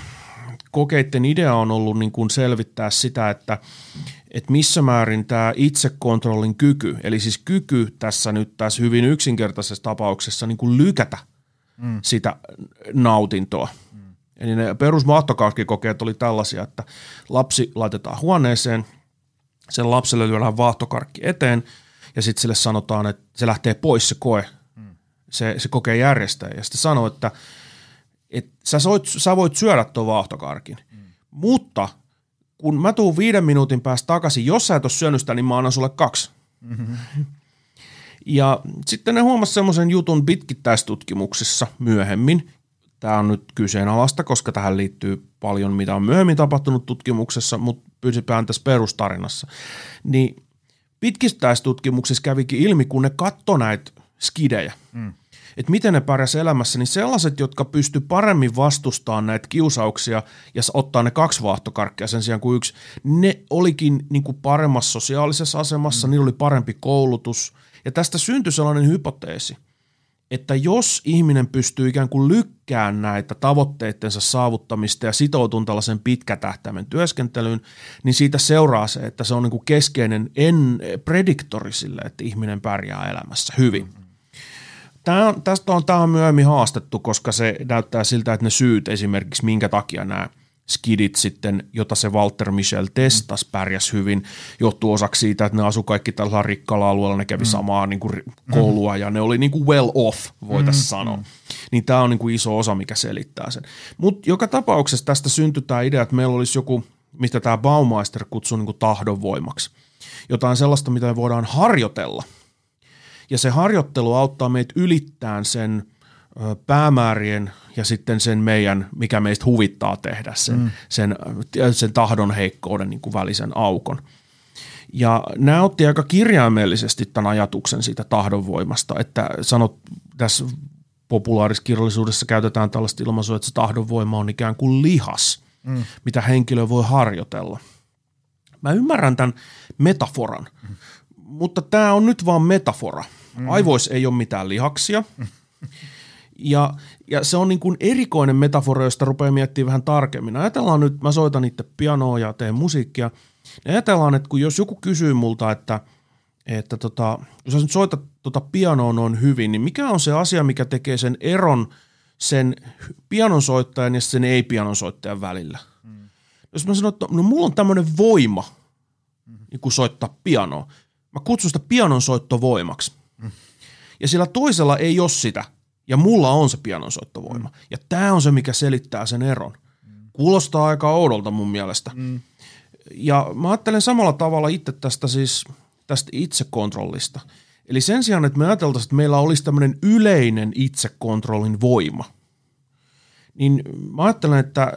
kokeiden idea on ollut niin kuin selvittää sitä, että, että missä määrin tämä itsekontrollin kyky, eli siis kyky tässä nyt tässä hyvin yksinkertaisessa tapauksessa niin kuin lykätä mm. sitä nautintoa. Mm. Eli ne perusvaahtokarkkikokeet oli tällaisia, että lapsi laitetaan huoneeseen, sen lapselle lyödään vaahtokarkki eteen ja sitten sille sanotaan, että se lähtee pois se koe, mm. se, se kokee järjestää ja sitten sanoo, että – että sä, soit, sä voit syödä tuon vaahtokarkin, mm. mutta kun mä tuun viiden minuutin päästä takaisin, jos sä et ole syönyt sitä, niin mä annan sulle kaksi. Mm-hmm. Ja sitten ne huomasi semmoisen jutun pitkittäistutkimuksissa myöhemmin. Tämä on nyt kyseenalaista, koska tähän liittyy paljon, mitä on myöhemmin tapahtunut tutkimuksessa, mutta pysytään tässä perustarinassa. Niin pitkittäistutkimuksissa kävikin ilmi, kun ne katto näitä skidejä. Mm. Että miten ne pärjäs elämässä, niin sellaiset, jotka pysty paremmin vastustamaan näitä kiusauksia ja ottaa ne kaksi vaahtokarkkia sen sijaan kuin yksi, ne olikin niin kuin paremmassa sosiaalisessa asemassa, mm. niillä oli parempi koulutus. Ja tästä syntyi sellainen hypoteesi – että jos ihminen pystyy ikään kuin lykkään näitä tavoitteittensa saavuttamista ja sitoutuu tällaisen pitkätähtäimen työskentelyyn, niin siitä seuraa se, että se on niin kuin keskeinen en, prediktori sille, että ihminen pärjää elämässä hyvin. Tämä on, tästä on, tämä on myöhemmin haastettu, koska se näyttää siltä, että ne syyt esimerkiksi, minkä takia nämä – skidit sitten, jota se Walter Michel testas, pärjäs hyvin, johtuu osaksi siitä, että ne asu kaikki tällä rikkaalla alueella, ne kävi mm. samaa niin kuin, koulua ja ne oli niin kuin well off, voitaisiin mm. sanoa. Mm. Niin tämä on niin kuin iso osa, mikä selittää sen. Mutta joka tapauksessa tästä syntyi tämä idea, että meillä olisi joku, mistä tämä Baumeister kutsuu niin kuin tahdonvoimaksi. Jotain sellaista, mitä me voidaan harjoitella. Ja se harjoittelu auttaa meitä ylittämään sen – päämäärien ja sitten sen meidän, mikä meistä huvittaa tehdä, sen, mm. sen, sen tahdon heikkouden niin kuin välisen aukon. Ja nämä otti aika kirjaimellisesti tämän ajatuksen siitä tahdonvoimasta, että sanot tässä populaariskirjallisuudessa käytetään tällaista ilmaisua, että se tahdonvoima on ikään kuin lihas, mm. mitä henkilö voi harjoitella. Mä ymmärrän tämän metaforan, mm. mutta tämä on nyt vaan metafora. Mm. Aivoissa ei ole mitään lihaksia. Ja, ja se on niin kuin erikoinen metafora, josta rupeaa miettimään vähän tarkemmin. Ajatellaan nyt, mä soitan itse pianoa ja teen musiikkia. Ja ajatellaan, että kun jos joku kysyy multa, että, että tota, jos sä nyt soitat tota pianoa noin hyvin, niin mikä on se asia, mikä tekee sen eron sen pianonsoittajan ja sen ei-pianonsoittajan välillä? Mm. Jos mä sanon, että no, mulla on tämmöinen voima, niin kun soittaa pianoa. Mä kutsun sitä pianonsoittovoimaksi. Ja sillä toisella ei ole sitä – ja mulla on se pianonsoittovoima. Mm. Ja tämä on se, mikä selittää sen eron. Kuulostaa aika oudolta mun mielestä. Mm. Ja mä ajattelen samalla tavalla itse tästä siis tästä itsekontrollista. Eli sen sijaan, että me ajateltaisiin, että meillä olisi tämmöinen yleinen itsekontrollin voima, niin mä ajattelen, että,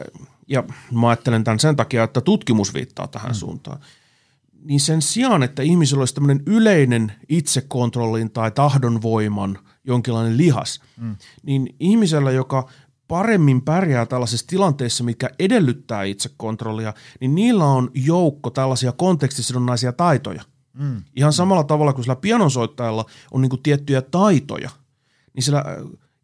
ja mä ajattelen tämän sen takia, että tutkimus viittaa tähän mm. suuntaan, niin sen sijaan, että ihmisillä olisi tämmöinen yleinen itsekontrollin tai tahdonvoiman – jonkinlainen lihas, mm. niin ihmisellä, joka paremmin pärjää tällaisissa tilanteissa, mikä edellyttää itsekontrollia, niin niillä on joukko tällaisia kontekstisidonnaisia taitoja. Mm. Ihan samalla tavalla kuin sillä pianonsoittajalla on niin tiettyjä taitoja, niin sillä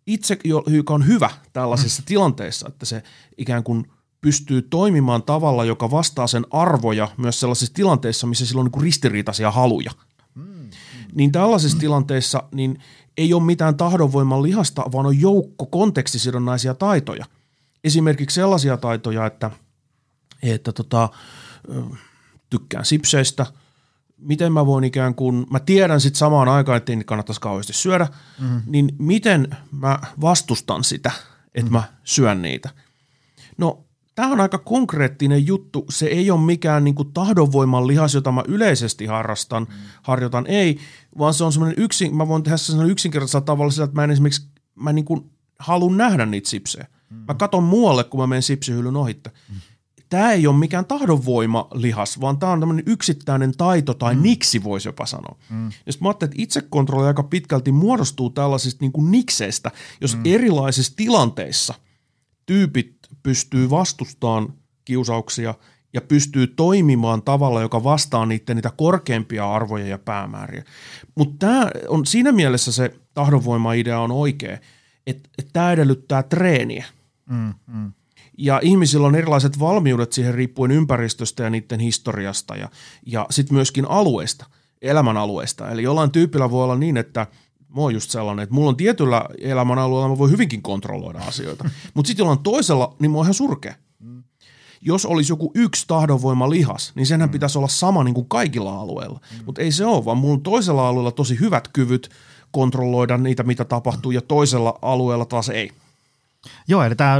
itse, joka on hyvä tällaisissa mm. tilanteissa, että se ikään kuin pystyy toimimaan tavalla, joka vastaa sen arvoja myös sellaisissa tilanteissa, missä sillä on niin kuin ristiriitaisia haluja. Mm. Niin tällaisissa tilanteissa niin – ei ole mitään tahdonvoiman lihasta, vaan on joukko kontekstisidonnaisia taitoja. Esimerkiksi sellaisia taitoja, että, että tota, tykkään sipseistä, miten mä voin ikään kuin, mä tiedän sitten samaan aikaan, että ei kannattaisi kauheasti syödä, mm-hmm. niin miten mä vastustan sitä, että mm-hmm. mä syön niitä. No tämä on aika konkreettinen juttu. Se ei ole mikään niin kuin tahdonvoiman lihas, jota mä yleisesti harrastan, mm. harjoitan. Ei, vaan se on semmoinen yksin, mä voin tehdä sen yksinkertaisella tavalla sillä, että mä en esimerkiksi, mä niin kuin haluan nähdä niitä sipsejä. Mm. Mä katon muualle, kun mä menen sipsihyllyn ohitte. Mm. Tämä ei ole mikään tahdonvoima lihas, vaan tämä on tämmöinen yksittäinen taito tai mm. niksi voisi jopa sanoa. Mm. Ja mä ajattelin, että itsekontrolli aika pitkälti muodostuu tällaisista niin kuin nikseistä, jos mm. erilaisissa tilanteissa tyypit pystyy vastustamaan kiusauksia ja pystyy toimimaan tavalla, joka vastaa niiden niitä korkeimpia arvoja ja päämääriä. Mutta tämä on siinä mielessä se tahdonvoima-idea on oikea, että, että tämä edellyttää treeniä. Mm, mm. Ja ihmisillä on erilaiset valmiudet siihen riippuen ympäristöstä ja niiden historiasta ja, ja sitten myöskin alueesta, elämän alueesta. Eli jollain tyypillä voi olla niin, että – Mä oon just sellainen, että mulla on tietyllä elämän alueella, mä voin hyvinkin kontrolloida asioita. <laughs> Mutta sitten jollain toisella, niin mä oon ihan surkea. Mm. Jos olisi joku yksi tahdonvoima lihas, niin senhän mm. pitäisi olla sama niin kuin kaikilla alueilla. Mm. Mutta ei se ole, vaan mulla on toisella alueella tosi hyvät kyvyt kontrolloida niitä, mitä tapahtuu, ja toisella alueella taas ei. Joo, eli tämä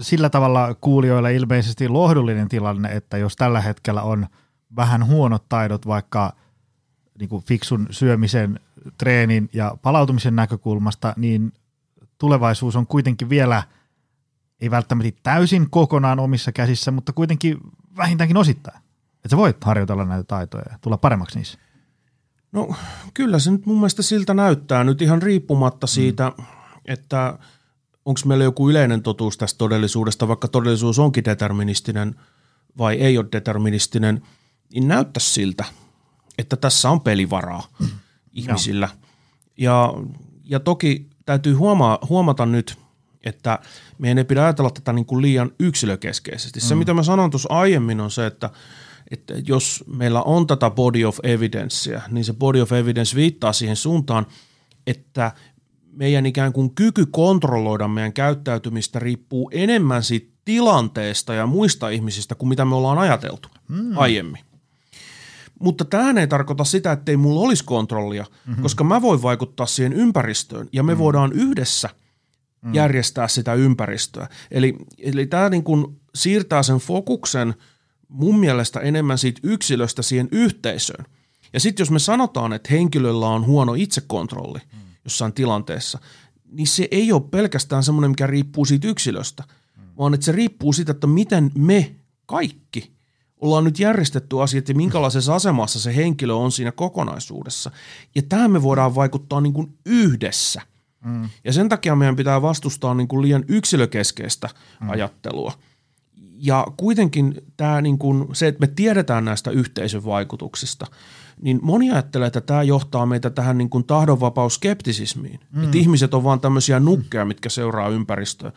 sillä tavalla kuulijoille ilmeisesti lohdullinen tilanne, että jos tällä hetkellä on vähän huonot taidot vaikka niin kuin fiksun syömisen treenin ja palautumisen näkökulmasta, niin tulevaisuus on kuitenkin vielä, ei välttämättä täysin kokonaan omissa käsissä, mutta kuitenkin vähintäänkin osittain. Että sä voit harjoitella näitä taitoja ja tulla paremmaksi niissä. No kyllä se nyt mun mielestä siltä näyttää nyt ihan riippumatta siitä, mm. että onko meillä joku yleinen totuus tästä todellisuudesta, vaikka todellisuus onkin deterministinen vai ei ole deterministinen, niin näyttää siltä, että tässä on pelivaraa mm. Ihmisillä. Ja, ja toki täytyy huoma- huomata nyt, että meidän ei pidä ajatella tätä niin kuin liian yksilökeskeisesti. Mm. Se, mitä mä sanon tuossa aiemmin, on se, että, että jos meillä on tätä body of evidencea, niin se body of evidence viittaa siihen suuntaan, että meidän ikään kuin kyky kontrolloida meidän käyttäytymistä riippuu enemmän siitä tilanteesta ja muista ihmisistä kuin mitä me ollaan ajateltu mm. aiemmin. Mutta tähän ei tarkoita sitä, että ei mulla olisi kontrollia, mm-hmm. koska mä voin vaikuttaa siihen ympäristöön ja me mm. voidaan yhdessä mm. järjestää sitä ympäristöä. Eli, eli tämä niin kuin siirtää sen fokuksen mun mielestä enemmän siitä yksilöstä siihen yhteisöön. Ja sitten jos me sanotaan, että henkilöllä on huono itsekontrolli mm. jossain tilanteessa, niin se ei ole pelkästään semmoinen, mikä riippuu siitä yksilöstä, mm. vaan että se riippuu siitä, että miten me kaikki – ollaan nyt järjestetty asiat ja minkälaisessa asemassa se henkilö on siinä kokonaisuudessa. Ja tähän me voidaan vaikuttaa niin kuin yhdessä. Mm. Ja sen takia meidän pitää vastustaa niin kuin liian yksilökeskeistä mm. ajattelua. Ja kuitenkin tämä niin kuin, se, että me tiedetään näistä yhteisön vaikutuksista, niin moni ajattelee, että tämä johtaa meitä tähän niin kuin tahdonvapausskeptisismiin. Mm. Että ihmiset on vaan tämmöisiä nukkeja, mitkä seuraa ympäristöä.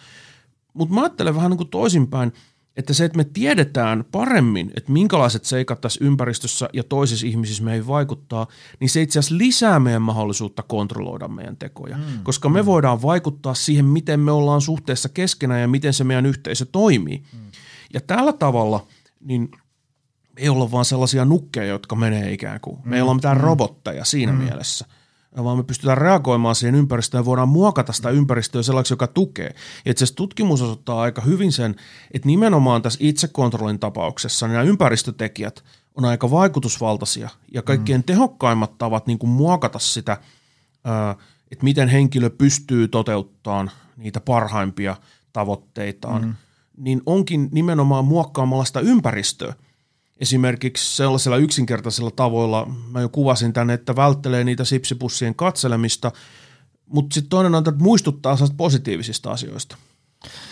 Mutta mä ajattelen vähän niin kuin toisinpäin – että se, että me tiedetään paremmin, että minkälaiset seikat tässä ympäristössä ja toisissa ihmisissä meihin vaikuttaa, niin se itse asiassa lisää meidän mahdollisuutta kontrolloida meidän tekoja, mm. koska me mm. voidaan vaikuttaa siihen, miten me ollaan suhteessa keskenään ja miten se meidän yhteisö toimii. Mm. Ja tällä tavalla niin ei olla vaan sellaisia nukkeja, jotka menee ikään kuin. Me ei olla mitään mm. robotteja siinä mm. mielessä – vaan me pystytään reagoimaan siihen ympäristöön ja voidaan muokata sitä ympäristöä sellaiseksi, joka tukee. Ja itse tutkimus osoittaa aika hyvin sen, että nimenomaan tässä itsekontrollin tapauksessa niin nämä ympäristötekijät on aika vaikutusvaltaisia ja kaikkein mm. tehokkaimmat tavat niin kuin muokata sitä, että miten henkilö pystyy toteuttamaan niitä parhaimpia tavoitteitaan, mm. niin onkin nimenomaan muokkaamalla sitä ympäristöä – esimerkiksi sellaisilla yksinkertaisilla tavoilla, mä jo kuvasin tänne, että välttelee niitä sipsipussien katselemista, mutta sitten toinen on, että muistuttaa positiivisista asioista.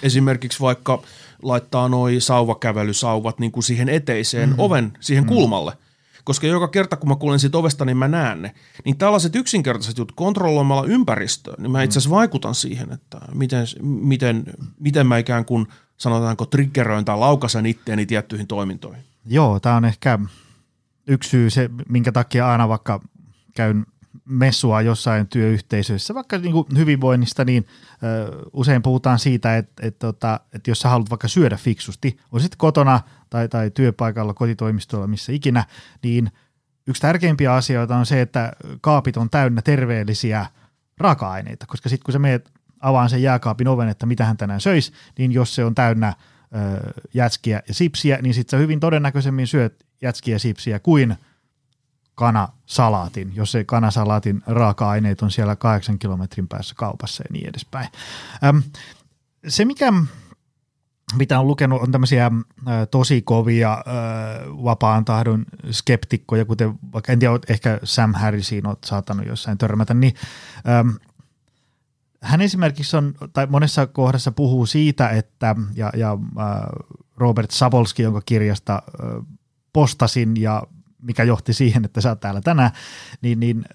Esimerkiksi vaikka laittaa noi sauvakävelysauvat niin kuin siihen eteiseen mm-hmm. oven, siihen mm-hmm. kulmalle. Koska joka kerta, kun mä kuulen siitä ovesta, niin mä näen ne. Niin tällaiset yksinkertaiset jutut kontrolloimalla ympäristöä, niin mä itse asiassa vaikutan siihen, että miten, miten, miten mä ikään kuin sanotaanko triggeröin tai laukasen itteeni tiettyihin toimintoihin. Joo, tämä on ehkä yksi syy, se, minkä takia aina vaikka käyn messua jossain työyhteisössä, vaikka niin kuin hyvinvoinnista, niin ö, usein puhutaan siitä, että, että, että, että jos sä haluat vaikka syödä fiksusti, on sitten kotona tai, tai työpaikalla, kotitoimistolla, missä ikinä, niin yksi tärkeimpiä asioita on se, että kaapit on täynnä terveellisiä raaka-aineita, koska sitten kun sä meet avaan sen jääkaapin oven, että mitä hän tänään söisi, niin jos se on täynnä jätskiä ja sipsiä, niin sitten sä hyvin todennäköisemmin syöt jätskiä ja sipsiä kuin kanasalaatin, jos se kanasalaatin raaka-aineet on siellä kahdeksan kilometrin päässä kaupassa ja niin edespäin. Öm, se, mikä mitä on lukenut, on tämmöisiä ö, tosi kovia ö, vapaan tahdon skeptikkoja, kuten vaikka, en tiedä, ehkä Sam Harrisiin olet saattanut jossain törmätä, niin ö, hän esimerkiksi on, tai monessa kohdassa puhuu siitä, että, ja, ja Robert Sabolski, jonka kirjasta postasin ja mikä johti siihen, että sä oot täällä tänään, niin, niin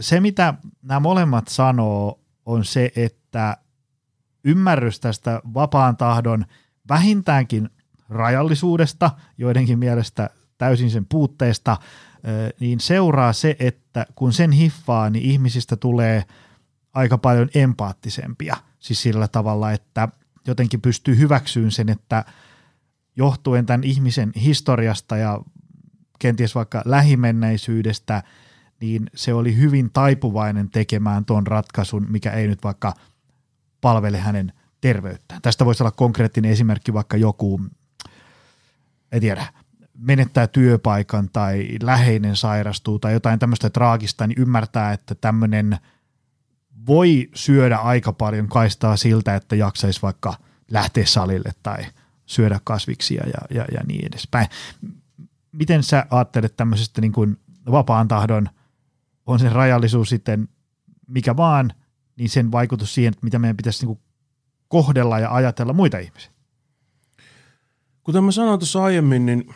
se mitä nämä molemmat sanoo on se, että ymmärrys tästä vapaan tahdon vähintäänkin rajallisuudesta, joidenkin mielestä täysin sen puutteesta, niin seuraa se, että kun sen hiffaa, niin ihmisistä tulee – aika paljon empaattisempia. Siis sillä tavalla, että jotenkin pystyy hyväksyyn sen, että johtuen tämän ihmisen historiasta ja kenties vaikka lähimenneisyydestä, niin se oli hyvin taipuvainen tekemään tuon ratkaisun, mikä ei nyt vaikka palvele hänen terveyttään. Tästä voisi olla konkreettinen esimerkki vaikka joku, en tiedä, menettää työpaikan tai läheinen sairastuu tai jotain tämmöistä traagista, niin ymmärtää, että tämmöinen – voi syödä aika paljon kaistaa siltä, että jaksaisi vaikka lähteä salille tai syödä kasviksia ja, ja, ja niin edespäin. Miten sä ajattelet tämmöisestä niin kuin vapaan tahdon on se rajallisuus sitten mikä vaan, niin sen vaikutus siihen, että mitä meidän pitäisi niin kuin kohdella ja ajatella muita ihmisiä. Kuten mä sanoin tuossa aiemmin, niin,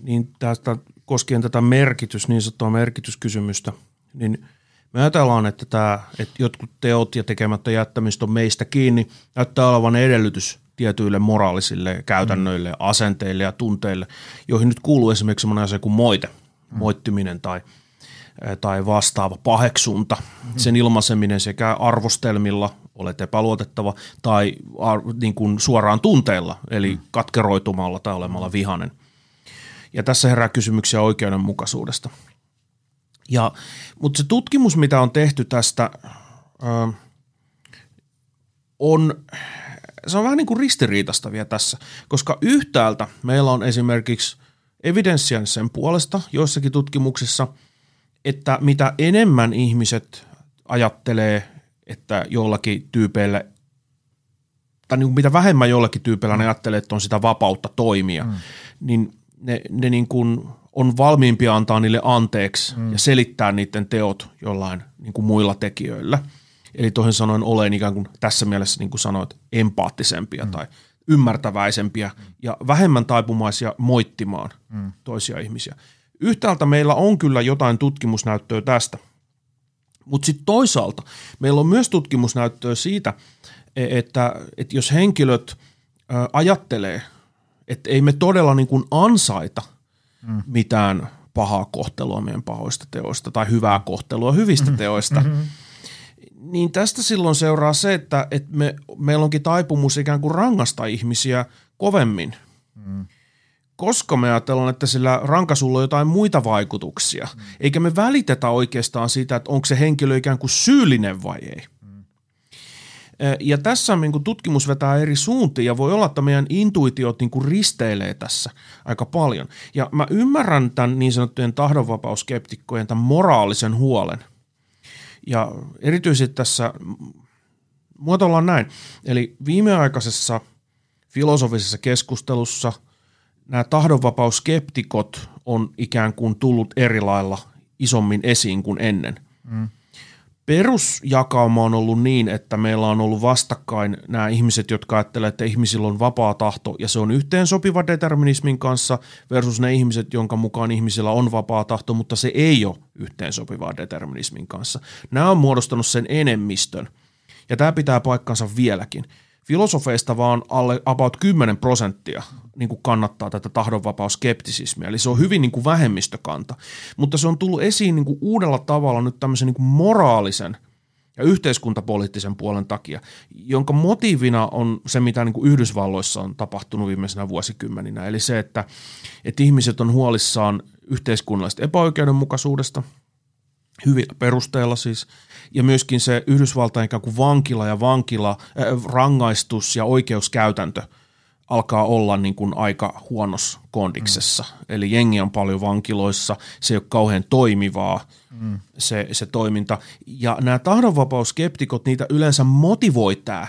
niin tästä koskien tätä merkitys, niin sanottua merkityskysymystä, niin me ajatellaan, että, tämä, että jotkut teot ja tekemättä jättämistä on meistä kiinni, näyttää olevan edellytys tietyille moraalisille käytännöille, mm. asenteille ja tunteille, joihin nyt kuuluu esimerkiksi sellainen asia kuin moite, mm. moittiminen tai, tai vastaava paheksunta, mm. sen ilmaiseminen sekä arvostelmilla, olet epäluotettava, tai ar, niin kuin suoraan tunteilla, eli mm. katkeroitumalla tai olemalla vihanen. Ja tässä herää kysymyksiä oikeudenmukaisuudesta. Ja, mutta se tutkimus, mitä on tehty tästä, ö, on, se on vähän niin kuin ristiriitasta vielä tässä, koska yhtäältä meillä on esimerkiksi evidenssiä sen puolesta joissakin tutkimuksissa, että mitä enemmän ihmiset ajattelee, että jollakin tyypeillä, tai niin kuin mitä vähemmän jollakin tyypeillä ne ajattelee, että on sitä vapautta toimia, mm. niin ne, ne niin kuin on valmiimpia antaa niille anteeksi mm. ja selittää niiden teot jollain niin kuin muilla tekijöillä. Eli toisin sanoen olen ikään kuin tässä mielessä, niin kuin sanoit, empaattisempia mm. tai ymmärtäväisempiä mm. ja vähemmän taipumaisia moittimaan mm. toisia ihmisiä. Yhtäältä meillä on kyllä jotain tutkimusnäyttöä tästä, mutta sitten toisaalta meillä on myös tutkimusnäyttöä siitä, e, että, että jos henkilöt ajattelee, että ei me todella niin kuin ansaita – mm. mitään pahaa kohtelua meidän pahoista teoista tai hyvää kohtelua hyvistä mm-hmm. teoista. Mm-hmm. Niin tästä silloin seuraa se, että, että me, meillä onkin taipumus ikään kuin rangasta ihmisiä kovemmin. Mm. Koska me ajatellaan, että sillä rankasulla on jotain muita vaikutuksia, mm. eikä me välitetä oikeastaan siitä, että onko se henkilö ikään kuin syyllinen vai ei. Ja tässä niin kuin tutkimus vetää eri suuntiin ja voi olla, että meidän intuitiot niin kuin risteilee tässä aika paljon. Ja mä ymmärrän tämän niin sanottujen tahdonvapauskeptikkojen tämän moraalisen huolen. Ja erityisesti tässä muotoillaan näin. Eli viimeaikaisessa filosofisessa keskustelussa nämä tahdonvapauskeptikot on ikään kuin tullut eri lailla isommin esiin kuin ennen. Mm perusjakauma on ollut niin, että meillä on ollut vastakkain nämä ihmiset, jotka ajattelevat, että ihmisillä on vapaa tahto ja se on yhteen sopiva determinismin kanssa versus ne ihmiset, jonka mukaan ihmisillä on vapaa tahto, mutta se ei ole yhteen sopivaa determinismin kanssa. Nämä on muodostanut sen enemmistön ja tämä pitää paikkansa vieläkin. Filosofeista vaan alle about 10 prosenttia niin kuin kannattaa tätä tahdonvapauskeptisismiä. Eli se on hyvin niin kuin vähemmistökanta. Mutta se on tullut esiin niin kuin uudella tavalla nyt tämmöisen niin kuin moraalisen ja yhteiskuntapoliittisen puolen takia, jonka motiivina on se, mitä niin kuin Yhdysvalloissa on tapahtunut viimeisenä vuosikymmeninä. Eli se, että, että ihmiset on huolissaan yhteiskunnallisesta epäoikeudenmukaisuudesta, hyvillä perusteella siis, ja myöskin se Yhdysvaltain ikään kuin vankila ja vankila, äh, rangaistus ja oikeuskäytäntö – alkaa olla niin kuin aika huonossa kondiksessa. Mm. Eli jengi on paljon vankiloissa, se ei ole kauhean toimivaa mm. se, se toiminta. Ja nämä tahdonvapauskeptikot, niitä yleensä motivoi tämä,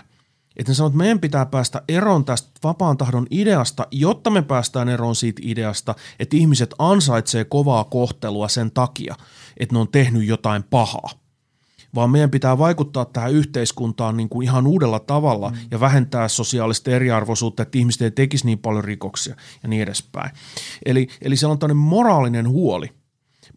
että ne sanoo, että meidän pitää päästä eroon tästä vapaan tahdon ideasta, jotta me päästään eroon siitä ideasta, että ihmiset ansaitsee kovaa kohtelua sen takia, että ne on tehnyt jotain pahaa vaan meidän pitää vaikuttaa tähän yhteiskuntaan niin kuin ihan uudella tavalla mm. ja vähentää sosiaalista eriarvoisuutta, että ihmiset ei tekisi niin paljon rikoksia ja niin edespäin. Eli, eli siellä on tämmöinen moraalinen huoli,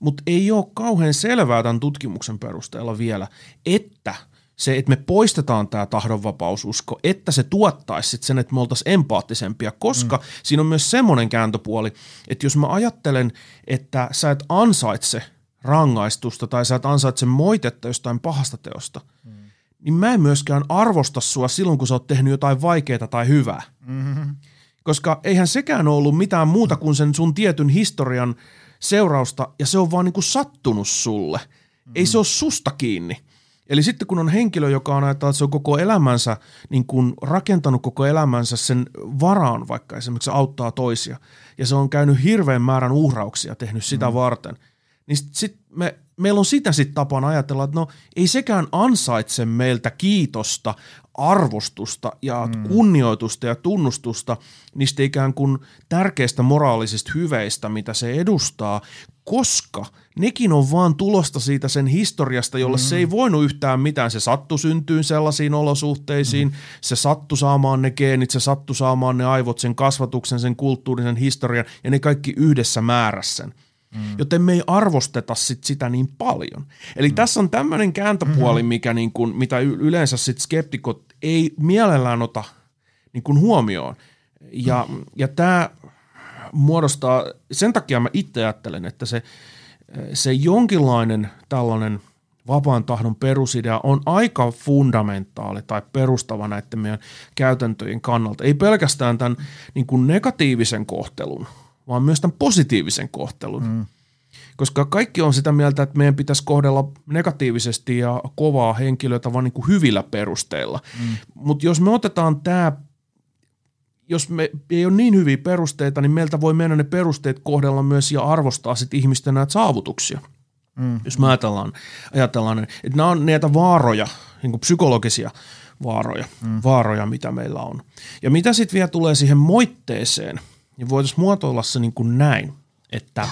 mutta ei ole kauhean selvää tämän tutkimuksen perusteella vielä, että se, että me poistetaan tämä tahdonvapaususko, että se tuottaisi sen, että me oltaisiin empaattisempia, koska mm. siinä on myös semmoinen kääntöpuoli, että jos mä ajattelen, että sä et ansaitse – rangaistusta tai sä et ansaitse moitetta jostain pahasta teosta, mm. niin mä en myöskään arvosta sua silloin, kun sä oot tehnyt jotain vaikeaa tai hyvää. Mm-hmm. Koska eihän sekään ole ollut mitään muuta kuin sen sun tietyn historian seurausta, ja se on vaan niin kuin sattunut sulle. Mm-hmm. Ei se ole susta kiinni. Eli sitten kun on henkilö, joka on ajatellut, että se on koko elämänsä, niin kuin rakentanut koko elämänsä sen varaan, vaikka esimerkiksi auttaa toisia, ja se on käynyt hirveän määrän uhrauksia, tehnyt sitä mm. varten – niin sit, sit me, meillä on sitä sitten tapana ajatella, että no ei sekään ansaitse meiltä kiitosta, arvostusta ja mm. kunnioitusta ja tunnustusta niistä ikään kuin tärkeistä moraalisista hyveistä, mitä se edustaa, koska nekin on vaan tulosta siitä sen historiasta, jolle mm. se ei voinut yhtään mitään. Se sattu syntyyn sellaisiin olosuhteisiin, mm. se sattu saamaan ne geenit, se sattu saamaan ne aivot, sen kasvatuksen, sen kulttuurisen historian ja ne kaikki yhdessä määrässä sen. Mm. Joten me ei arvosteta sit sitä niin paljon. Eli mm. tässä on tämmöinen kääntöpuoli, mm-hmm. mikä niin kuin, mitä yleensä sit skeptikot ei mielellään ota niin kuin huomioon. Ja, mm. ja tämä muodostaa, sen takia mä itse ajattelen, että se, se jonkinlainen tällainen vapaan tahdon perusidea on aika fundamentaali tai perustava näiden meidän käytäntöjen kannalta. Ei pelkästään tämän niin kuin negatiivisen kohtelun, vaan myös tämän positiivisen kohtelun. Mm. Koska kaikki on sitä mieltä, että meidän pitäisi kohdella negatiivisesti ja kovaa henkilöitä vain niin kuin hyvillä perusteilla. Mm. Mutta jos me otetaan tämä jos me ei ole niin hyviä perusteita, niin meiltä voi mennä ne perusteet kohdella myös ja arvostaa sit ihmisten näitä saavutuksia. Mm. Jos me ajatellaan, ajatellaan, että nämä on näitä vaaroja, niin psykologisia vaaroja, mm. vaaroja, mitä meillä on. Ja mitä sitten vielä tulee siihen moitteeseen, niin voitaisiin muotoilla se niin kuin näin, että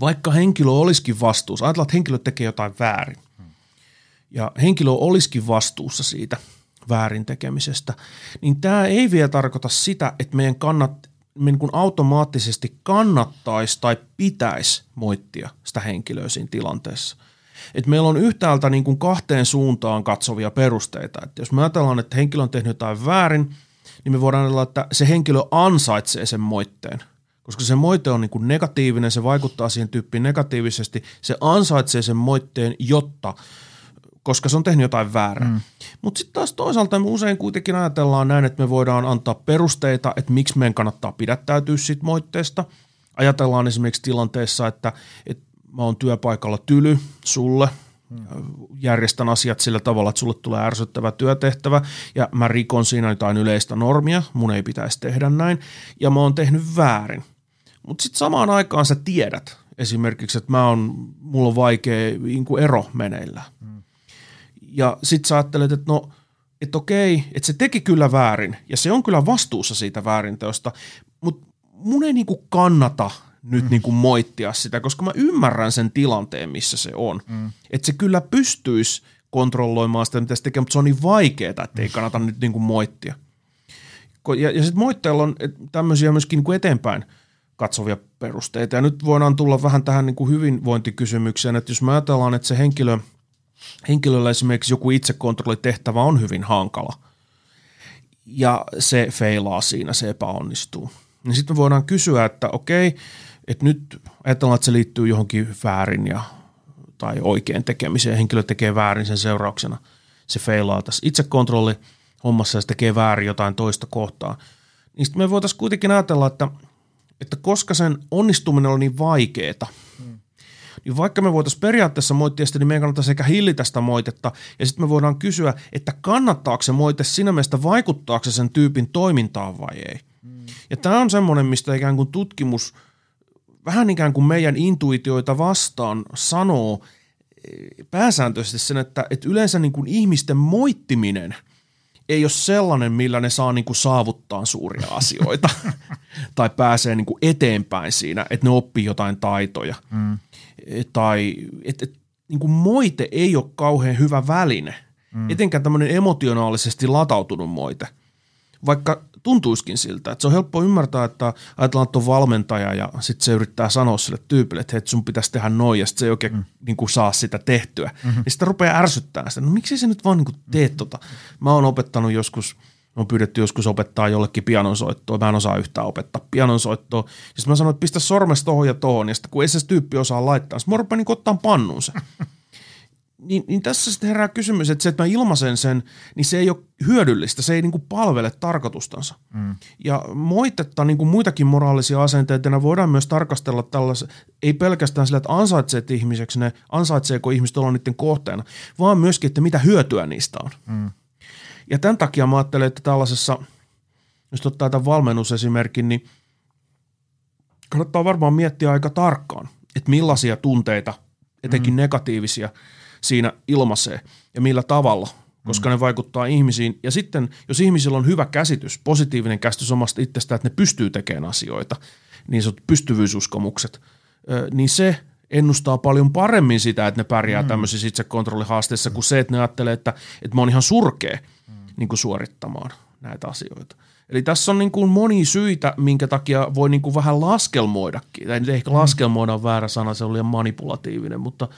vaikka henkilö olisikin vastuussa, ajatellaan, että henkilö tekee jotain väärin, ja henkilö olisikin vastuussa siitä – väärin tekemisestä, niin tämä ei vielä tarkoita sitä, että meidän kannat, niin kuin automaattisesti kannattaisi tai pitäisi moittia sitä henkilöä siinä tilanteessa. Et meillä on yhtäältä niin kuin kahteen suuntaan katsovia perusteita. Et jos me ajatellaan, että henkilö on tehnyt jotain väärin, niin me voidaan ajatella, että se henkilö ansaitsee sen moitteen. Koska se moite on niin kuin negatiivinen, se vaikuttaa siihen tyyppiin negatiivisesti. Se ansaitsee sen moitteen, jotta – koska se on tehnyt jotain väärää. Mm. Mutta sitten taas toisaalta me usein kuitenkin ajatellaan näin, että me voidaan antaa perusteita, että miksi meidän kannattaa pidättäytyä siitä moitteesta. Ajatellaan esimerkiksi tilanteessa, että, että mä oon työpaikalla tyly sulle. Järjestän asiat sillä tavalla, että sulle tulee ärsyttävä työtehtävä ja mä rikon siinä jotain yleistä normia, mun ei pitäisi tehdä näin ja mä oon tehnyt väärin. Mutta sitten samaan aikaan sä tiedät esimerkiksi, että mä on, mulla on vaikea niin ero meneillään. Mm ja sit sä ajattelet, että no, että okei, että se teki kyllä väärin ja se on kyllä vastuussa siitä väärinteosta, mutta mun ei niinku kannata nyt mm. niinku moittia sitä, koska mä ymmärrän sen tilanteen, missä se on. Mm. Että se kyllä pystyisi kontrolloimaan sitä, mitä se tekee, mutta se on niin vaikeaa, että ei kannata nyt niinku moittia. Ja, ja sitten moitteella on tämmöisiä myöskin niinku eteenpäin katsovia perusteita. Ja nyt voidaan tulla vähän tähän niinku hyvinvointikysymykseen, että jos me ajatellaan, että se henkilö – henkilöllä esimerkiksi joku itsekontrollitehtävä on hyvin hankala ja se feilaa siinä, se epäonnistuu. Niin sitten me voidaan kysyä, että okei, että nyt ajatellaan, että se liittyy johonkin väärin ja, tai oikein tekemiseen. Henkilö tekee väärin sen seurauksena. Se feilaa tässä itsekontrolli hommassa ja se tekee väärin jotain toista kohtaa. Niin sitten me voitaisiin kuitenkin ajatella, että, että koska sen onnistuminen on niin vaikeaa, hmm niin vaikka me voitaisiin periaatteessa moittia sitä, niin meidän kannattaa sekä hillitä sitä moitetta, ja sitten me voidaan kysyä, että kannattaako se moite sinä mielestä, vaikuttaako se sen tyypin toimintaan vai ei. Mm. Ja tämä on semmoinen, mistä ikään kuin tutkimus vähän ikään kuin meidän intuitioita vastaan sanoo eh, pääsääntöisesti sen, että, että yleensä niin kuin ihmisten moittiminen – ei ole sellainen, millä ne saa niin kuin saavuttaa suuria <laughs> asioita tai pääsee niin kuin eteenpäin siinä, että ne oppii jotain taitoja. Mm. Tai että et, niin kuin moite ei ole kauhean hyvä väline, mm. etenkään tämmöinen emotionaalisesti latautunut moite. Vaikka tuntuiskin siltä, että se on helppo ymmärtää, että ajatellaan, että on valmentaja ja sitten se yrittää sanoa sille tyypille, että hei, sun pitäisi tehdä noin ja sitten se ei oikein mm. niin kuin, saa sitä tehtyä. Mm-hmm. Ja sitten rupeaa ärsyttämään sitä, no miksi se nyt vaan niin kuin, teet mm-hmm. tota. Mä oon opettanut joskus, on pyydetty joskus opettaa jollekin pianonsoittoa, mä en osaa yhtään opettaa pianonsoittoa. Ja sitten mä sanoin, että pistä sormesta tohon ja tohon, ja sitten kun ei se tyyppi osaa laittaa, sitten mä rupean niin ottaa pannun se. <laughs> niin, niin tässä sitten herää kysymys, että se, että mä ilmaisen sen, niin se ei ole hyödyllistä, se ei niin kuin palvele tarkoitustansa. Mm. Ja moitetta, niin kuin muitakin moraalisia asenteita, ne voidaan myös tarkastella tällaisen, ei pelkästään sillä, että ansaitseet ihmiseksi ne, ansaitseeko ihmiset olla niiden kohteena, vaan myöskin, että mitä hyötyä niistä on. Mm. Ja tämän takia mä ajattelen, että tällaisessa, jos ottaa tämän valmennusesimerkin, niin kannattaa varmaan miettiä aika tarkkaan, että millaisia tunteita, etenkin mm. negatiivisia – siinä ilmaisee ja millä tavalla koska mm. ne vaikuttaa ihmisiin. Ja sitten, jos ihmisillä on hyvä käsitys, positiivinen käsitys omasta itsestään, että ne pystyy tekemään asioita, niin sanotut pystyvyysuskomukset, niin se ennustaa paljon paremmin sitä, että ne pärjää mm. tämmöisissä itsekontrollihaasteissa, kuin se, että ne ajattelee, että, että mä oon ihan surkea mm. niin kuin suorittamaan näitä asioita. Eli tässä on niin kuin moni syitä, minkä takia voi niin kuin vähän laskelmoidakin. Tai ehkä mm. laskelmoida on väärä sana, se on liian manipulatiivinen, mutta,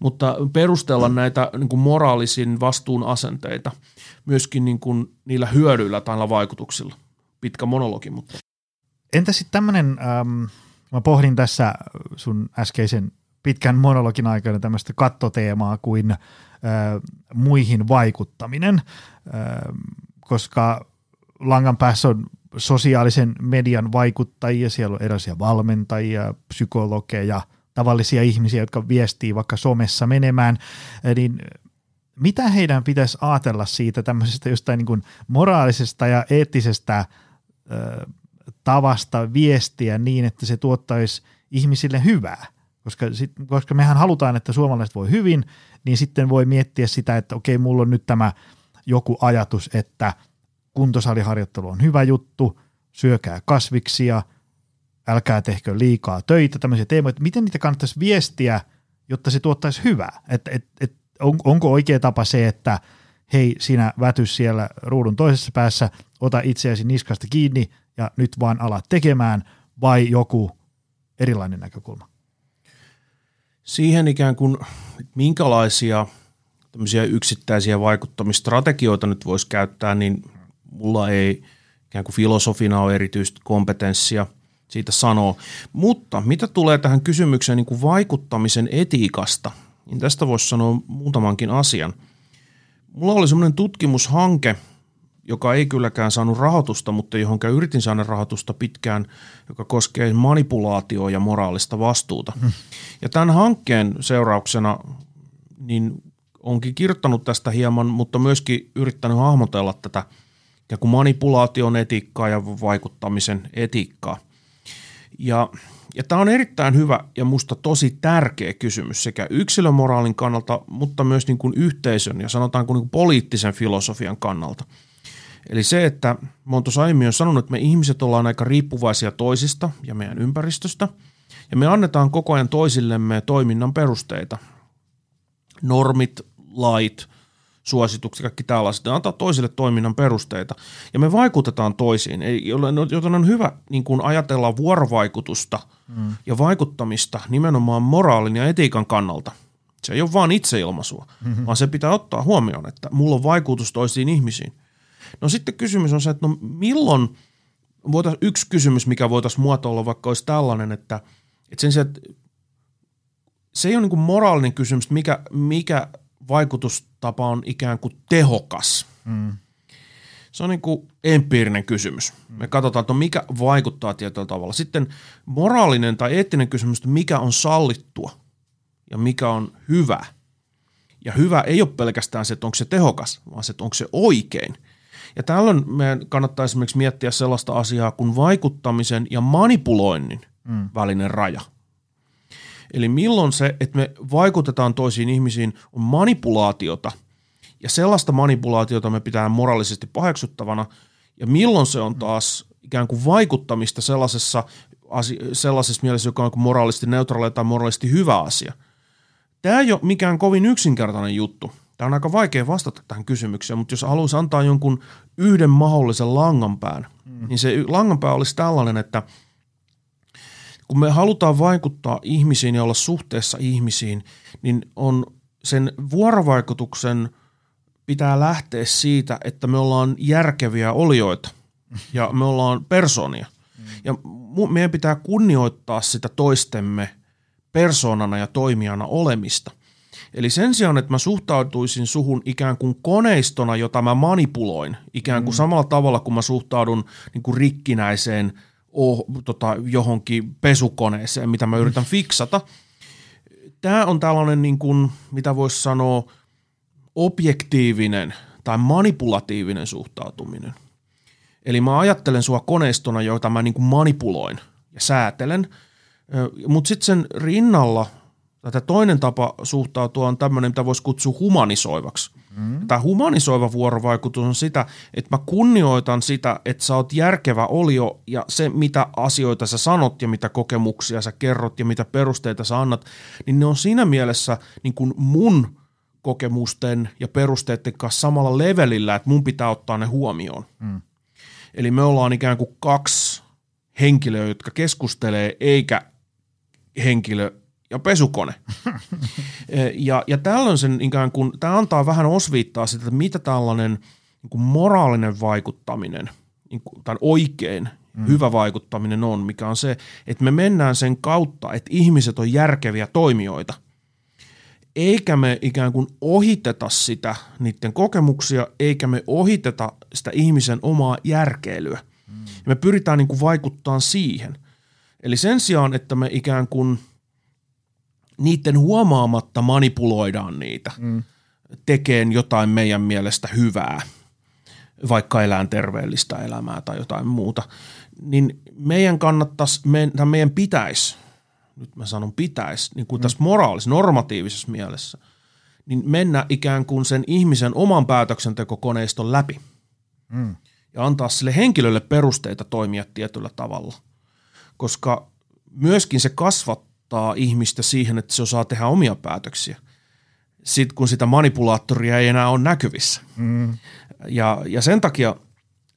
mutta perustella näitä niin kuin moraalisin vastuun asenteita myöskin niin kuin niillä hyödyillä tai vaikutuksilla. Pitkä monologi, mutta. Entä sitten tämmöinen, ähm, mä pohdin tässä sun äskeisen pitkän monologin aikana tämmöistä kattoteemaa kuin äh, muihin vaikuttaminen, äh, koska langan päässä on sosiaalisen median vaikuttajia, siellä on erilaisia valmentajia, psykologeja, tavallisia ihmisiä, jotka viestii vaikka somessa menemään, niin mitä heidän pitäisi ajatella siitä tämmöisestä jostain niin kuin moraalisesta ja eettisestä ö, tavasta viestiä niin, että se tuottaisi ihmisille hyvää? Koska, sit, koska mehän halutaan, että suomalaiset voi hyvin, niin sitten voi miettiä sitä, että okei, mulla on nyt tämä joku ajatus, että – kuntosaliharjoittelu on hyvä juttu, syökää kasviksia, älkää tehkö liikaa töitä, tämmöisiä teemoja, miten niitä kannattaisi viestiä, jotta se tuottaisi hyvää. Et, et, et, on, onko oikea tapa se, että hei, sinä vätys siellä ruudun toisessa päässä, ota itseäsi niskasta kiinni ja nyt vaan ala tekemään, vai joku erilainen näkökulma? Siihen ikään kuin, minkälaisia tämmöisiä yksittäisiä vaikuttamistrategioita nyt voisi käyttää, niin mulla ei ikään kuin filosofina ole erityistä kompetenssia siitä sanoa. Mutta mitä tulee tähän kysymykseen niin kuin vaikuttamisen etiikasta, niin tästä voisi sanoa muutamankin asian. Mulla oli semmoinen tutkimushanke, joka ei kylläkään saanut rahoitusta, mutta johon yritin saada rahoitusta pitkään, joka koskee manipulaatioa ja moraalista vastuuta. Hmm. Ja tämän hankkeen seurauksena niin onkin kirjoittanut tästä hieman, mutta myöskin yrittänyt hahmotella tätä – ikään kuin manipulaation etiikkaa ja vaikuttamisen etiikkaa. Ja, ja tämä on erittäin hyvä ja musta tosi tärkeä kysymys sekä yksilömoraalin kannalta, mutta myös niin kuin yhteisön ja sanotaanko niin kuin poliittisen filosofian kannalta. Eli se, että mä oon tuossa aiemmin jo sanonut, että me ihmiset ollaan aika riippuvaisia toisista ja meidän ympäristöstä, ja me annetaan koko ajan toisillemme toiminnan perusteita. Normit, lait, suositukset, kaikki tällaiset, ne antaa toisille toiminnan perusteita. Ja me vaikutetaan toisiin, joten on hyvä niin kuin ajatella vuorovaikutusta mm. ja vaikuttamista nimenomaan moraalin ja etiikan kannalta. Se ei ole vaan itseilmaisua, mm-hmm. vaan se pitää ottaa huomioon, että mulla on vaikutus toisiin ihmisiin. No sitten kysymys on se, että no milloin, voitais, yksi kysymys, mikä voitaisiin muotoilla vaikka olisi tällainen, että, että sen sijaan, että se ei ole niin kuin moraalinen kysymys, mikä, mikä vaikutustapa on ikään kuin tehokas. Mm. Se on niin kuin empiirinen kysymys. Me katsotaan, että mikä vaikuttaa tietyllä tavalla. Sitten moraalinen tai eettinen kysymys, että mikä on sallittua ja mikä on hyvä. Ja hyvä ei ole pelkästään se, että onko se tehokas, vaan se, että onko se oikein. Ja tällöin meidän kannattaa esimerkiksi miettiä sellaista asiaa kuin vaikuttamisen ja manipuloinnin mm. välinen raja – Eli milloin se, että me vaikutetaan toisiin ihmisiin, on manipulaatiota ja sellaista manipulaatiota me pitää moraalisesti paheksuttavana ja milloin se on taas ikään kuin vaikuttamista sellaisessa, sellaisessa mielessä, joka on moraalisesti neutraali tai moraalisesti hyvä asia. Tämä ei ole mikään kovin yksinkertainen juttu. Tämä on aika vaikea vastata tähän kysymykseen, mutta jos haluaisi antaa jonkun yhden mahdollisen langanpään, mm. niin se langanpää olisi tällainen, että – kun me halutaan vaikuttaa ihmisiin ja olla suhteessa ihmisiin, niin on sen vuorovaikutuksen pitää lähteä siitä, että me ollaan järkeviä olioita ja me ollaan persoonia. Ja meidän pitää kunnioittaa sitä toistemme persoonana ja toimijana olemista. Eli sen sijaan, että mä suhtautuisin suhun ikään kuin koneistona, jota mä manipuloin, ikään kuin mm. samalla tavalla kuin mä suhtaudun niin kuin rikkinäiseen – oh, tota, johonkin pesukoneeseen, mitä mä yritän fiksata. Tämä on tällainen, niin kuin, mitä voisi sanoa, objektiivinen tai manipulatiivinen suhtautuminen. Eli mä ajattelen sua koneistona, jota mä niin kuin manipuloin ja säätelen, mutta sitten sen rinnalla, tätä toinen tapa suhtautua on tämmöinen, mitä voisi kutsua humanisoivaksi. Mm. Tämä humanisoiva vuorovaikutus on sitä, että mä kunnioitan sitä, että sä oot järkevä olio ja se, mitä asioita sä sanot ja mitä kokemuksia sä kerrot ja mitä perusteita sä annat, niin ne on siinä mielessä niin kuin mun kokemusten ja perusteiden kanssa samalla levelillä, että mun pitää ottaa ne huomioon. Mm. Eli me ollaan ikään kuin kaksi henkilöä, jotka keskustelee, eikä henkilö ja pesukone. <laughs> ja, ja tällöin sen ikään kuin, tämä antaa vähän osviittaa sitä, että mitä tällainen niin kuin moraalinen vaikuttaminen niin kuin, tai oikein mm. hyvä vaikuttaminen on, mikä on se, että me mennään sen kautta, että ihmiset on järkeviä toimijoita, eikä me ikään kuin ohiteta sitä, niiden kokemuksia, eikä me ohiteta sitä ihmisen omaa järkeilyä. Mm. me pyritään niin kuin vaikuttaa siihen. Eli sen sijaan, että me ikään kuin – niiden huomaamatta manipuloidaan niitä mm. tekeen jotain meidän mielestä hyvää, vaikka elään terveellistä elämää tai jotain muuta, niin meidän kannattaisi, meidän, meidän pitäisi, nyt mä sanon pitäisi, niin kuin mm. tässä moraalisessa, normatiivisessa mielessä, niin mennä ikään kuin sen ihmisen oman päätöksentekokoneiston läpi mm. ja antaa sille henkilölle perusteita toimia tietyllä tavalla, koska myöskin se kasvattaa opettaa ihmistä siihen, että se osaa tehdä omia päätöksiä. Sitten kun sitä manipulaattoria ei enää ole näkyvissä. Mm. Ja, ja sen, takia,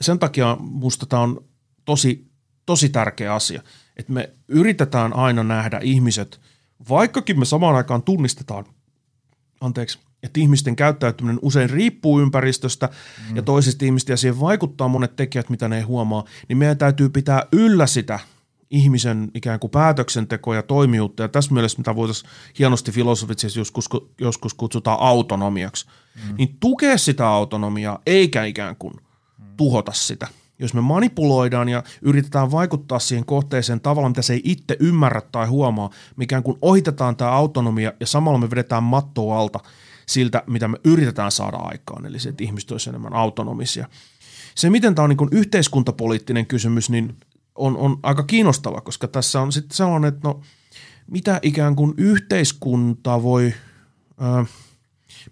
sen takia musta tämä on tosi, tosi tärkeä asia, että me yritetään aina nähdä ihmiset, vaikkakin me samaan aikaan tunnistetaan, anteeksi, että ihmisten käyttäytyminen usein riippuu ympäristöstä mm. ja toisista ihmistä ja siihen vaikuttaa monet tekijät, mitä ne ei huomaa, niin meidän täytyy pitää yllä sitä – ihmisen ikään kuin päätöksentekoa ja toimijuutta, ja tässä mielessä, mitä voitaisiin hienosti filosofisesti joskus, joskus kutsutaan autonomiaksi, mm. niin tukea sitä autonomiaa, eikä ikään kuin tuhota sitä. Jos me manipuloidaan ja yritetään vaikuttaa siihen kohteeseen tavalla, mitä se ei itse ymmärrä tai huomaa, mikä kuin ohitetaan tämä autonomia ja samalla me vedetään mattoa alta siltä, mitä me yritetään saada aikaan, eli se, että ihmiset olisivat enemmän autonomisia. Se, miten tämä on niin yhteiskuntapoliittinen kysymys, niin on, on aika kiinnostava, koska tässä on sitten sellainen, että no mitä ikään kuin yhteiskunta voi, ää,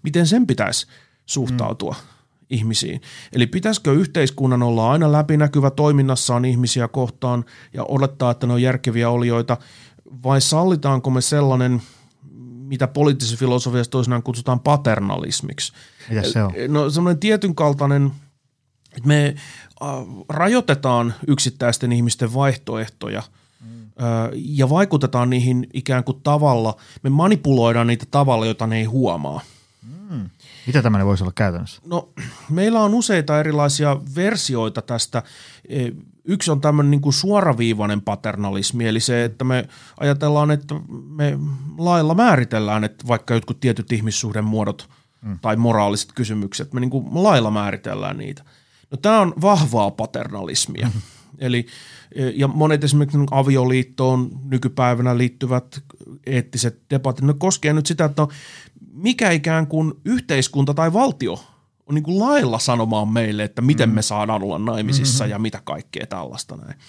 miten sen pitäisi suhtautua mm. ihmisiin. Eli pitäisikö yhteiskunnan olla aina läpinäkyvä toiminnassaan ihmisiä kohtaan ja odottaa, että ne on järkeviä olioita, vai sallitaanko me sellainen, mitä poliittisessa filosofiassa toisinaan kutsutaan paternalismiksi. Mitä se on? No semmoinen tietyn kaltainen, me rajoitetaan yksittäisten ihmisten vaihtoehtoja mm. ja vaikutetaan niihin ikään kuin tavalla, me manipuloidaan niitä tavalla, jota ne ei huomaa. Mm. Mitä tämmöinen voisi olla käytännössä? No, meillä on useita erilaisia versioita tästä. E, yksi on tämmöinen niin kuin suoraviivainen paternalismi, eli se, että me ajatellaan, että me lailla määritellään, että vaikka jotkut tietyt ihmissuhdemuodot mm. tai moraaliset kysymykset, me niin kuin lailla määritellään niitä – No tämä on vahvaa paternalismia. Eli, ja monet esimerkiksi avioliittoon nykypäivänä liittyvät eettiset debatit, ne koskee nyt sitä, että mikä ikään kuin yhteiskunta tai valtio on niin kuin lailla sanomaan meille, että miten me mm. saadaan olla naimisissa mm-hmm. ja mitä kaikkea tällaista näin.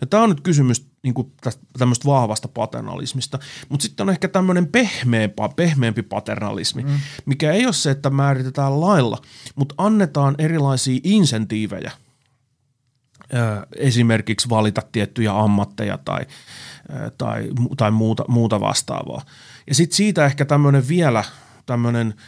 No, tämä on nyt kysymys niin kuin tämmöistä vahvasta paternalismista, mutta sitten on ehkä tämmöinen pehmeämpi, pehmeämpi paternalismi, mm. mikä ei ole se, että määritetään lailla, mutta annetaan erilaisia insentiivejä esimerkiksi valita tiettyjä ammatteja tai, tai, tai muuta, muuta vastaavaa. Ja sitten siitä ehkä tämmöinen vielä tämmöinen –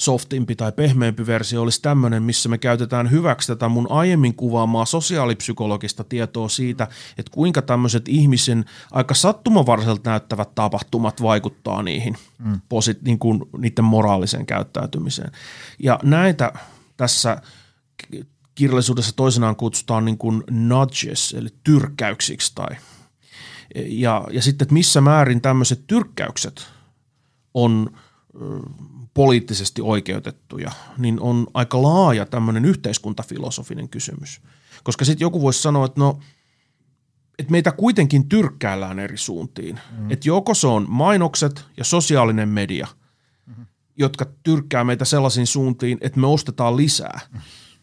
softimpi tai pehmeämpi versio olisi tämmöinen, missä me käytetään hyväksi tätä mun aiemmin kuvaamaa sosiaalipsykologista tietoa siitä, että kuinka tämmöiset ihmisen aika sattumavaraiselta näyttävät tapahtumat vaikuttaa niihin, mm. posit, niin kuin niiden moraaliseen käyttäytymiseen. Ja näitä tässä kirjallisuudessa toisenaan kutsutaan niin kuin nudges, eli tyrkkäyksiksi tai ja, ja sitten, että missä määrin tämmöiset tyrkkäykset on poliittisesti oikeutettuja, niin on aika laaja tämmöinen yhteiskuntafilosofinen kysymys. Koska sitten joku voisi sanoa, että no, että meitä kuitenkin tyrkkäällään eri suuntiin. Mm. Että joko se on mainokset ja sosiaalinen media, mm. jotka tyrkkää meitä sellaisiin suuntiin, että me ostetaan lisää. Mm.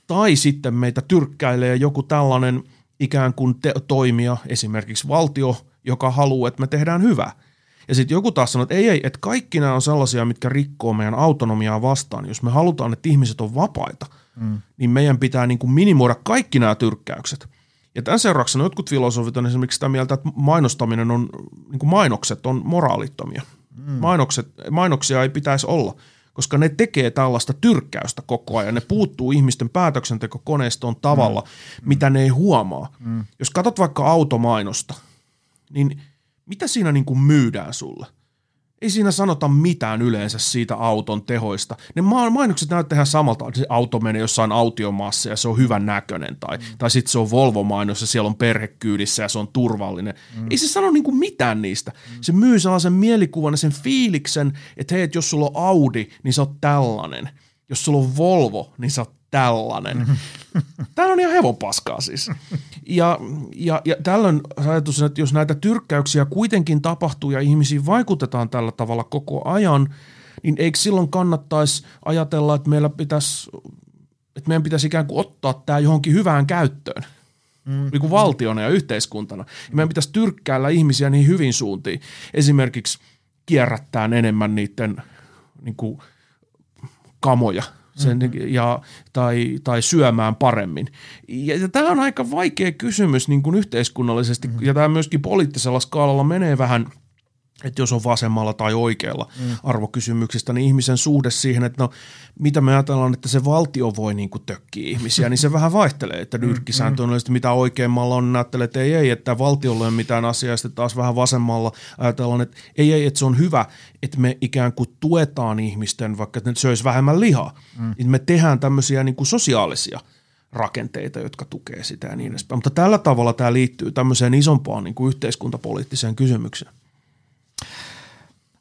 Tai sitten meitä tyrkkäilee joku tällainen ikään kuin te- toimija, esimerkiksi valtio, joka haluaa, että me tehdään hyvää – Ja sitten joku taas sanoo, että ei, ei, että kaikki nämä on sellaisia, mitkä rikkoo meidän autonomiaa vastaan. Jos me halutaan, että ihmiset on vapaita, mm. niin meidän pitää niin kuin minimoida kaikki nämä tyrkkäykset. Ja tämän seurauksena jotkut filosofit on esimerkiksi sitä mieltä, että mainostaminen on, niin kuin mainokset on moraalittomia. Mm. Mainokset, mainoksia ei pitäisi olla, koska ne tekee tällaista tyrkkäystä koko ajan. Ne puuttuu ihmisten päätöksentekokoneistoon tavalla, mm. mitä ne ei huomaa. Mm. Jos katsot vaikka automainosta, niin mitä siinä niin kuin myydään sulle? Ei siinä sanota mitään yleensä siitä auton tehoista. Ne mainokset näyttää ihan samalta, että se auto menee jossain autiomaassa ja se on hyvän näköinen. Tai, mm. tai sitten se on Volvo-mainos ja siellä on perhekyydissä ja se on turvallinen. Mm. Ei se sano niinku mitään niistä. Mm. Se myy sellaisen mielikuvan ja sen fiiliksen, että hei, että jos sulla on Audi, niin sä oot tällainen. Jos sulla on Volvo, niin sä oot tällainen. Tämä on ihan hevon paskaa siis. Ja, ja, ja tällöin ajatus, että jos näitä tyrkkäyksiä kuitenkin tapahtuu ja ihmisiin vaikutetaan tällä tavalla koko ajan, niin eikö silloin kannattaisi ajatella, että meillä pitäisi, että meidän pitäisi ikään kuin ottaa tämä johonkin hyvään käyttöön? Mm. Niin kuin valtiona ja yhteiskuntana. Ja meidän pitäisi tyrkkäällä ihmisiä niin hyvin suuntiin. Esimerkiksi kierrättää enemmän niiden niin kuin, kamoja – sen, mm-hmm. ja, tai, tai syömään paremmin. Ja, ja tämä on aika vaikea kysymys niin kuin yhteiskunnallisesti, mm-hmm. ja tämä myöskin poliittisella skaalalla menee vähän – että jos on vasemmalla tai oikealla mm. arvokysymyksistä, niin ihmisen suhde siihen, että no mitä me ajatellaan, että se valtio voi niin kuin tökkiä ihmisiä, niin se <laughs> vähän vaihtelee, että nyrkkisääntö on mm. mitä oikeammalla on, niin ajattelee, että ei, ei, että valtiolle ei ole mitään asiaa, ja sitten taas vähän vasemmalla ajatellaan, että ei, ei, että se on hyvä, että me ikään kuin tuetaan ihmisten, vaikka ne söisi vähemmän lihaa, mm. niin me tehdään tämmöisiä niin kuin sosiaalisia rakenteita, jotka tukee sitä ja niin edespäin. Mutta tällä tavalla tämä liittyy tämmöiseen isompaan niin kuin yhteiskuntapoliittiseen kysymykseen.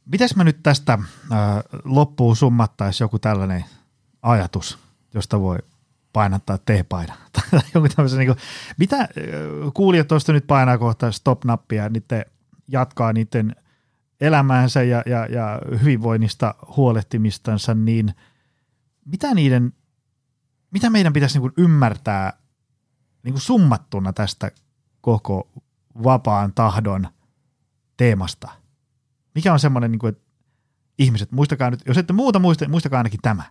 Mites me nyt tästä äh, loppuun summattaisi joku tällainen ajatus, josta voi painattaa T-paina. <laughs> tai niin kuin, mitä äh, kuulijat tuosta nyt painaa kohta stop-nappia, niiden jatkaa niiden elämäänsä ja, ja, ja hyvinvoinnista huolehtimistansa, niin mitä niiden, mitä meidän pitäisi niin ymmärtää niin kuin summattuna tästä koko vapaan tahdon teemasta – mikä on semmoinen, niin kuin, että ihmiset, muistakaa nyt, jos ette muuta muista, muistakaa ainakin tämä.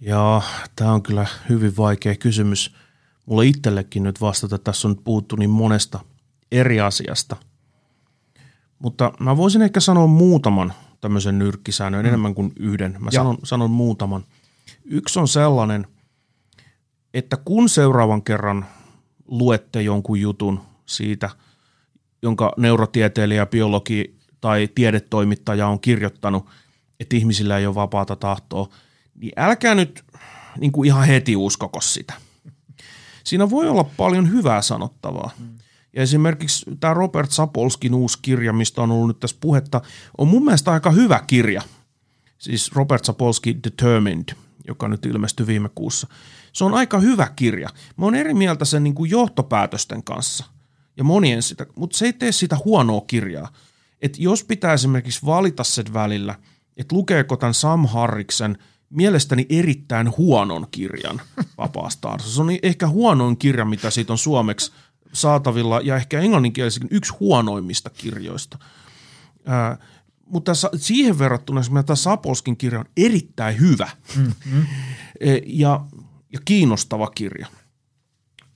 Joo, tämä on kyllä hyvin vaikea kysymys. Mulle itsellekin nyt vastata, tässä on puhuttu niin monesta eri asiasta. Mutta mä voisin ehkä sanoa muutaman tämmöisen nyrkkisäännön, mm. enemmän kuin yhden. Mä sanon, sanon muutaman. Yksi on sellainen, että kun seuraavan kerran luette jonkun jutun siitä – jonka neurotieteilijä, biologi tai tiedetoimittaja on kirjoittanut, että ihmisillä ei ole vapaata tahtoa, niin älkää nyt niin kuin ihan heti uskoko sitä. Siinä voi olla paljon hyvää sanottavaa. Ja esimerkiksi tämä Robert Sapolskin uusi kirja, mistä on ollut nyt tässä puhetta, on mun mielestä aika hyvä kirja. Siis Robert Sapolski Determined, joka nyt ilmestyi viime kuussa. Se on aika hyvä kirja. Mä oon eri mieltä sen niin kuin johtopäätösten kanssa – ja monien sitä, mutta se ei tee sitä huonoa kirjaa. Että jos pitää esimerkiksi valita sen välillä, että lukeeko tämän Sam Harriksen mielestäni erittäin huonon kirjan <laughs> vapaasta Se on ehkä huonoin kirja, mitä siitä on suomeksi saatavilla ja ehkä englanninkielisenkin yksi huonoimmista kirjoista. Ää, mutta siihen verrattuna tämä Sapolskin kirja on erittäin hyvä mm-hmm. <laughs> ja, ja kiinnostava kirja –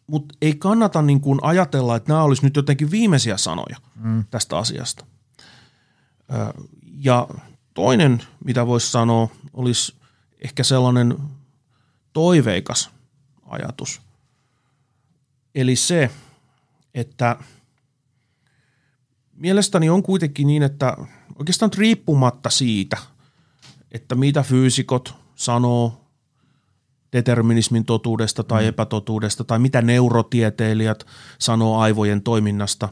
mutta ei kannata niin kuin ajatella, että nämä olisi nyt jotenkin viimeisiä sanoja mm. tästä asiasta. Ja toinen, mitä voisi sanoa, olisi ehkä sellainen toiveikas ajatus. Eli se, että mielestäni on kuitenkin niin, että oikeastaan riippumatta siitä, että mitä fyysikot sanoo determinismin totuudesta tai mm. epätotuudesta tai mitä neurotieteilijät sanoo aivojen toiminnasta,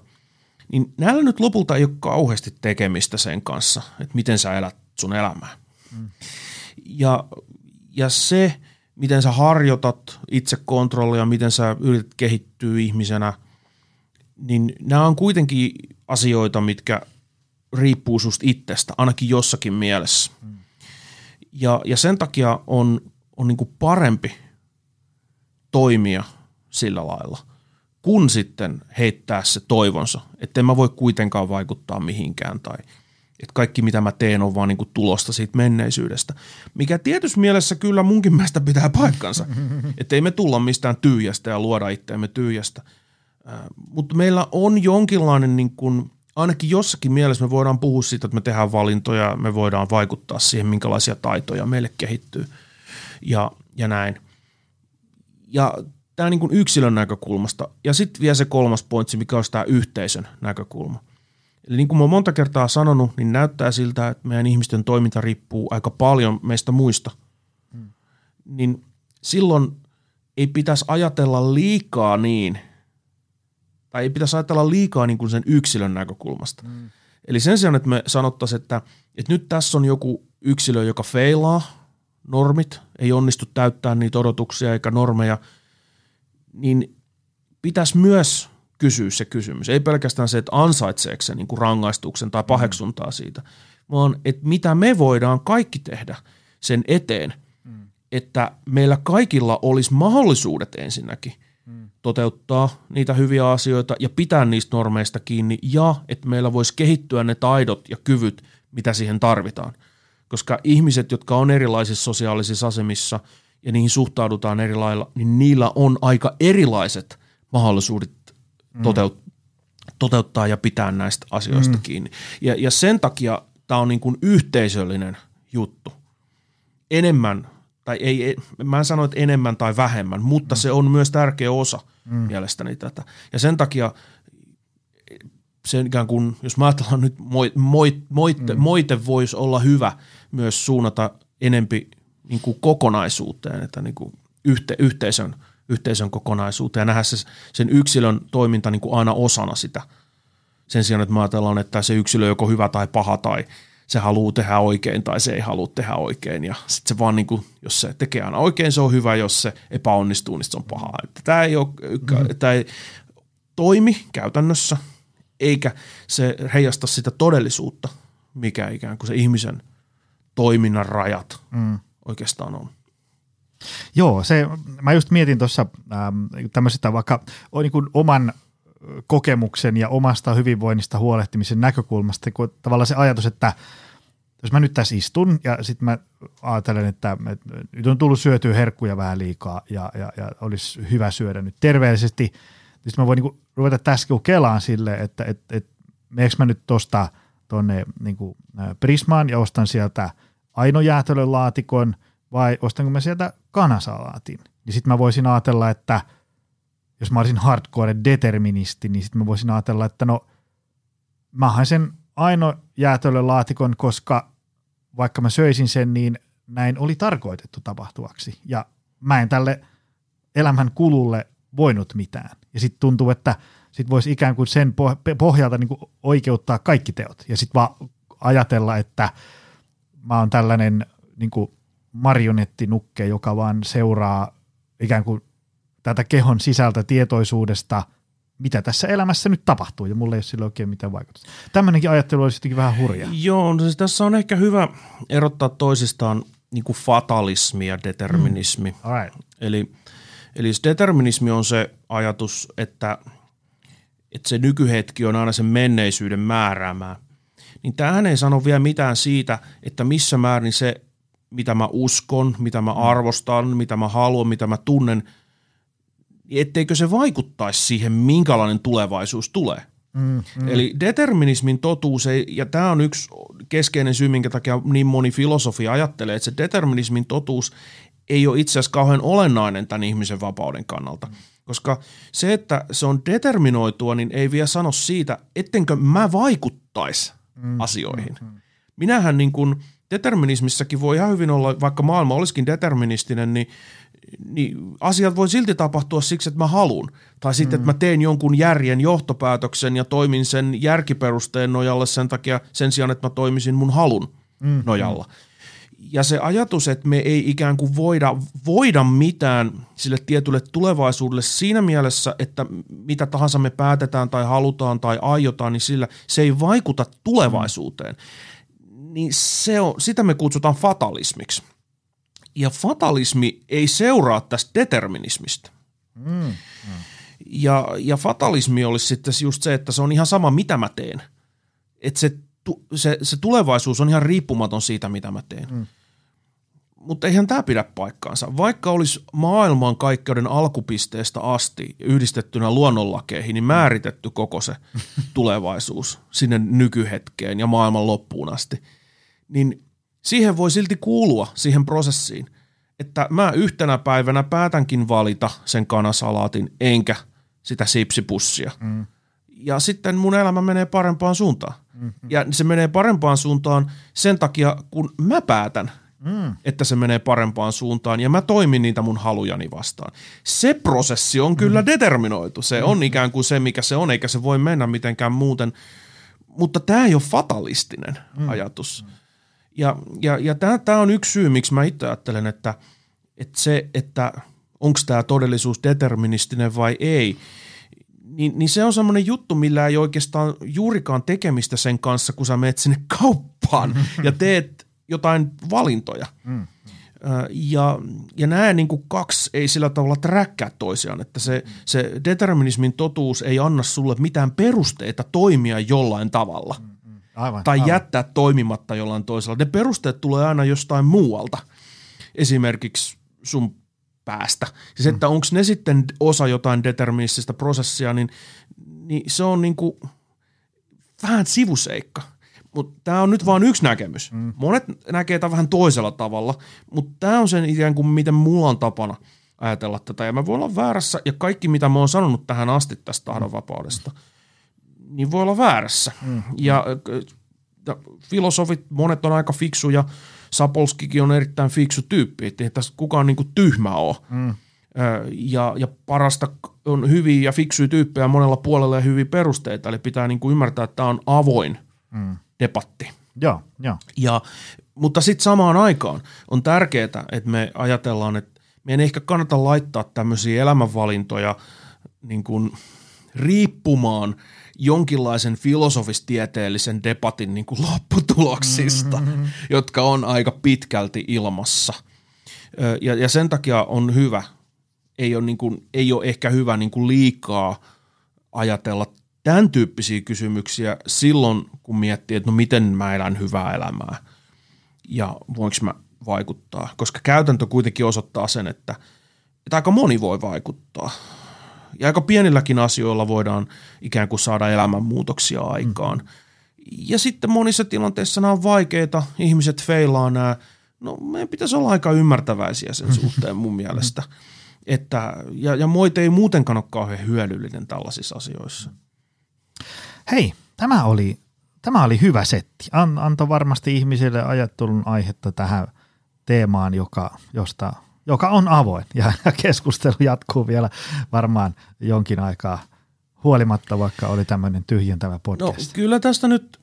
niin näillä nyt lopulta ei ole kauheasti tekemistä sen kanssa, että miten sä elät sun elämää. Mm. Ja, ja se, miten sä harjoitat itsekontrollia, miten sä yrität kehittyä ihmisenä, niin nämä on kuitenkin asioita, mitkä riippuu susta itsestä, ainakin jossakin mielessä. Mm. Ja, ja sen takia on on niin kuin parempi toimia sillä lailla, kun sitten heittää se toivonsa, että en mä voi kuitenkaan vaikuttaa mihinkään tai että kaikki mitä mä teen on vaan niin kuin tulosta siitä menneisyydestä. Mikä tietyssä mielessä kyllä munkin mielestä pitää paikkansa, <laughs> että ei me tulla mistään tyhjästä ja luoda itseämme tyhjästä. Äh, mutta meillä on jonkinlainen niin kuin, ainakin jossakin mielessä me voidaan puhua siitä, että me tehdään valintoja, me voidaan vaikuttaa siihen, minkälaisia taitoja meille kehittyy ja, ja näin. Ja tämä niin yksilön näkökulmasta. Ja sitten vielä se kolmas pointsi, mikä on tämä yhteisön näkökulma. Eli niin kuin mä monta kertaa sanonut, niin näyttää siltä, että meidän ihmisten toiminta riippuu aika paljon meistä muista. Hmm. Niin silloin ei pitäisi ajatella liikaa niin, tai ei pitäisi ajatella liikaa niin kuin sen yksilön näkökulmasta. Hmm. Eli sen sijaan, että me sanottaisiin, että, että nyt tässä on joku yksilö, joka feilaa, normit, ei onnistu täyttämään niitä odotuksia eikä normeja – niin pitäisi myös kysyä se kysymys. Ei pelkästään se, että ansaitseeko se niin kuin rangaistuksen tai paheksuntaa siitä, vaan että mitä me voidaan kaikki tehdä sen eteen, mm. että meillä kaikilla olisi mahdollisuudet ensinnäkin mm. toteuttaa niitä hyviä asioita ja pitää niistä normeista kiinni ja että meillä voisi kehittyä ne taidot ja kyvyt, mitä siihen tarvitaan. Koska ihmiset, jotka on erilaisissa sosiaalisissa asemissa – ja niihin suhtaudutaan eri lailla, niin niillä on aika erilaiset mahdollisuudet mm. toteut- toteuttaa ja pitää näistä asioista mm. kiinni. Ja, ja sen takia tämä on niin kuin yhteisöllinen juttu. Enemmän, tai ei, mä en sano, että enemmän tai vähemmän, mutta mm. se on myös tärkeä osa mm. mielestäni tätä. Ja sen takia se ikään kuin, jos mä ajatellaan nyt, moite, moite, mm. moite voisi olla hyvä myös suunnata enempi niin kuin kokonaisuuteen, että niin kuin yhte, yhteisön, yhteisön kokonaisuuteen ja nähdä se, sen yksilön toiminta niin kuin aina osana sitä. Sen sijaan, että me ajatellaan, että se yksilö joko hyvä tai paha tai se haluaa tehdä oikein tai se ei halua tehdä oikein. Ja sitten se vaan, niin kuin, jos se tekee aina oikein, se on hyvä, jos se epäonnistuu, niin se on paha. Että tämä ei, ole, tämä ei toimi käytännössä, eikä se heijasta sitä todellisuutta, mikä ikään kuin se ihmisen toiminnan rajat mm oikeastaan on. Joo, se, mä just mietin tuossa ähm, tämmöisestä vaikka niin kuin oman kokemuksen ja omasta hyvinvoinnista huolehtimisen näkökulmasta, kun tavallaan se ajatus, että jos mä nyt tässä istun ja sitten mä ajattelen, että nyt on tullut syötyä herkkuja vähän liikaa ja, ja, ja olisi hyvä syödä nyt terveellisesti, sitten mä voin niin ruveta tässä kelaan sille, että et, et, meneekö mä nyt tuosta tuonne niin Prismaan ja ostan sieltä – ainojäätelön laatikon vai ostanko mä sieltä kanasalaatin. Niin sitten mä voisin ajatella, että jos mä olisin hardcore deterministi, niin sitten mä voisin ajatella, että no mä hain sen ainojäätelön laatikon, koska vaikka mä söisin sen, niin näin oli tarkoitettu tapahtuvaksi. Ja mä en tälle elämän kululle voinut mitään. Ja sitten tuntuu, että sit voisi ikään kuin sen pohjalta niin kuin oikeuttaa kaikki teot. Ja sitten vaan ajatella, että – mä oon tällainen niin kuin marionettinukke, joka vaan seuraa ikään kuin tätä kehon sisältä tietoisuudesta, mitä tässä elämässä nyt tapahtuu, ja mulle ei ole sillä oikein mitään vaikutusta. Tämmöinenkin ajattelu olisi jotenkin vähän hurjaa. Joo, no siis tässä on ehkä hyvä erottaa toisistaan niin kuin fatalismi ja determinismi. Mm. Right. Eli, eli determinismi on se ajatus, että, että se nykyhetki on aina sen menneisyyden määräämää niin tämähän ei sano vielä mitään siitä, että missä määrin se, mitä mä uskon, mitä mä arvostan, mitä mä haluan, mitä mä tunnen, niin etteikö se vaikuttaisi siihen, minkälainen tulevaisuus tulee. Mm, mm. Eli determinismin totuus, ei, ja tämä on yksi keskeinen syy, minkä takia niin moni filosofi ajattelee, että se determinismin totuus ei ole itse asiassa kauhean olennainen tämän ihmisen vapauden kannalta. Koska se, että se on determinoitua, niin ei vielä sano siitä, ettenkö mä vaikuttaisi mm, asioihin. Mm, mm. Minähän niin kuin determinismissakin voi ihan hyvin olla, vaikka maailma olisikin deterministinen, niin, niin asiat voi silti tapahtua siksi, että mä halun. Tai sitten, mm. että mä teen jonkun järjen johtopäätöksen ja toimin sen järkiperusteen nojalle sen takia sen sijaan, että mä toimisin mun halun mm. nojalla. Mm ja se ajatus, että me ei ikään kuin voida, voida mitään sille tietylle tulevaisuudelle siinä mielessä, että mitä tahansa me päätetään tai halutaan tai aiotaan, niin sillä se ei vaikuta tulevaisuuteen. Niin se on, sitä me kutsutaan fatalismiksi. Ja fatalismi ei seuraa tästä determinismista. Mm. Mm. Ja, ja fatalismi olisi sitten just se, että se on ihan sama, mitä mä teen. Että se, se, se tulevaisuus on ihan riippumaton siitä, mitä mä teen. Mm. Mutta eihän tämä pidä paikkaansa. Vaikka olisi maailmankaikkeuden alkupisteestä asti yhdistettynä luonnonlakeihin, niin määritetty koko se <laughs> tulevaisuus sinne nykyhetkeen ja maailman loppuun asti, niin siihen voi silti kuulua siihen prosessiin, että mä yhtenä päivänä päätänkin valita sen kanasalaatin enkä sitä sipsipussia. Mm. Ja sitten mun elämä menee parempaan suuntaan. Mm-hmm. Ja se menee parempaan suuntaan sen takia, kun mä päätän – mm. että se menee parempaan suuntaan ja mä toimin niitä mun halujani vastaan. Se prosessi on kyllä mm. determinoitu. Se mm. on ikään kuin se, mikä se on, eikä se voi mennä mitenkään muuten. Mutta tämä ei ole fatalistinen mm. ajatus. Ja, ja, ja tämä on yksi syy, miksi mä itse ajattelen, että, että se, että onko tämä todellisuus deterministinen vai ei, niin, niin se on semmoinen juttu, millä ei oikeastaan juurikaan tekemistä sen kanssa, kun sä menet sinne kauppaan ja teet jotain valintoja. Mm. Ja, ja nämä niin kuin kaksi ei sillä tavalla träkkää toisiaan, että se, se determinismin totuus ei anna sulle mitään perusteita toimia jollain tavalla. Mm, aivan, tai aivan. jättää toimimatta jollain toisella. Ne perusteet tulee aina jostain muualta, esimerkiksi sun päästä. Siis että mm. onko ne sitten osa jotain determinististä prosessia, niin, niin se on niin kuin vähän sivuseikka – mutta tämä on nyt vain yksi näkemys. Mm. Monet näkee tätä vähän toisella tavalla, mutta tämä on sen ikään kuin miten mulla on tapana ajatella tätä. Ja mä voin olla väärässä, ja kaikki mitä mä oon sanonut tähän asti tästä tahdonvapaudesta, niin voi olla väärässä. Mm. Ja, ja filosofit, monet on aika fiksuja, Sapolskikin on erittäin fiksu tyyppi, että ei tässä kukaan niin kuin tyhmä ole. Mm. Ja, ja parasta on hyviä ja fiksuja tyyppejä monella puolella ja hyviä perusteita, eli pitää niin kuin ymmärtää, että tämä on avoin mm debatti. Joo, joo. Ja, mutta sitten samaan aikaan on tärkeää, että me ajatellaan, että meidän ei ehkä kannata laittaa tämmöisiä elämänvalintoja niin kuin riippumaan jonkinlaisen filosofistieteellisen debatin niin kuin lopputuloksista, mm-hmm. jotka on aika pitkälti ilmassa. Ja, ja sen takia on hyvä, ei ole, niin kuin, ei ole ehkä hyvä niin kuin liikaa ajatella tämän tyyppisiä kysymyksiä silloin, kun miettii, että no miten mä elän hyvää elämää ja voinko mä vaikuttaa. Koska käytäntö kuitenkin osoittaa sen, että, että aika moni voi vaikuttaa. Ja aika pienilläkin asioilla voidaan ikään kuin saada elämänmuutoksia aikaan. Mm. Ja sitten monissa tilanteissa nämä on vaikeita, ihmiset feilaa nämä. No meidän pitäisi olla aika ymmärtäväisiä sen <laughs> suhteen mun mielestä. Että, ja, ja moite ei muutenkaan ole kauhean hyödyllinen tällaisissa asioissa. Hei, tämä oli, tämä oli hyvä setti. An, antoi varmasti ihmisille ajattelun aihetta tähän teemaan, joka, josta, joka on avoin ja, <laughs> keskustelu jatkuu vielä varmaan jonkin aikaa huolimatta, vaikka oli tämmöinen tyhjentävä podcast. No, kyllä tästä nyt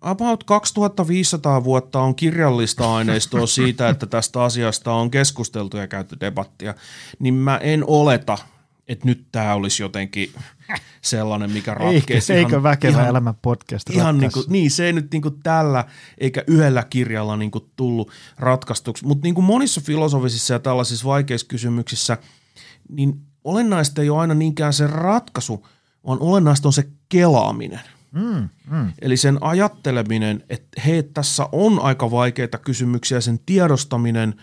about 2500 vuotta on kirjallista aineistoa siitä, että tästä asiasta on keskusteltu ja käyty debattia, niin mä en oleta, että nyt tämä olisi jotenkin sellainen, mikä ratkeisi. Eikö, eikö väkevä ihan, elämä podcast ihan niin, kuin, niin, se ei nyt niin kuin tällä eikä yhdellä kirjalla niin kuin tullut ratkaistuksi. Mutta niin kuin monissa filosofisissa ja tällaisissa vaikeissa kysymyksissä, niin olennaista ei ole aina niinkään se ratkaisu, vaan olennaista on se kelaaminen. Mm, mm. Eli sen ajatteleminen, että hei, tässä on aika vaikeita kysymyksiä, sen tiedostaminen,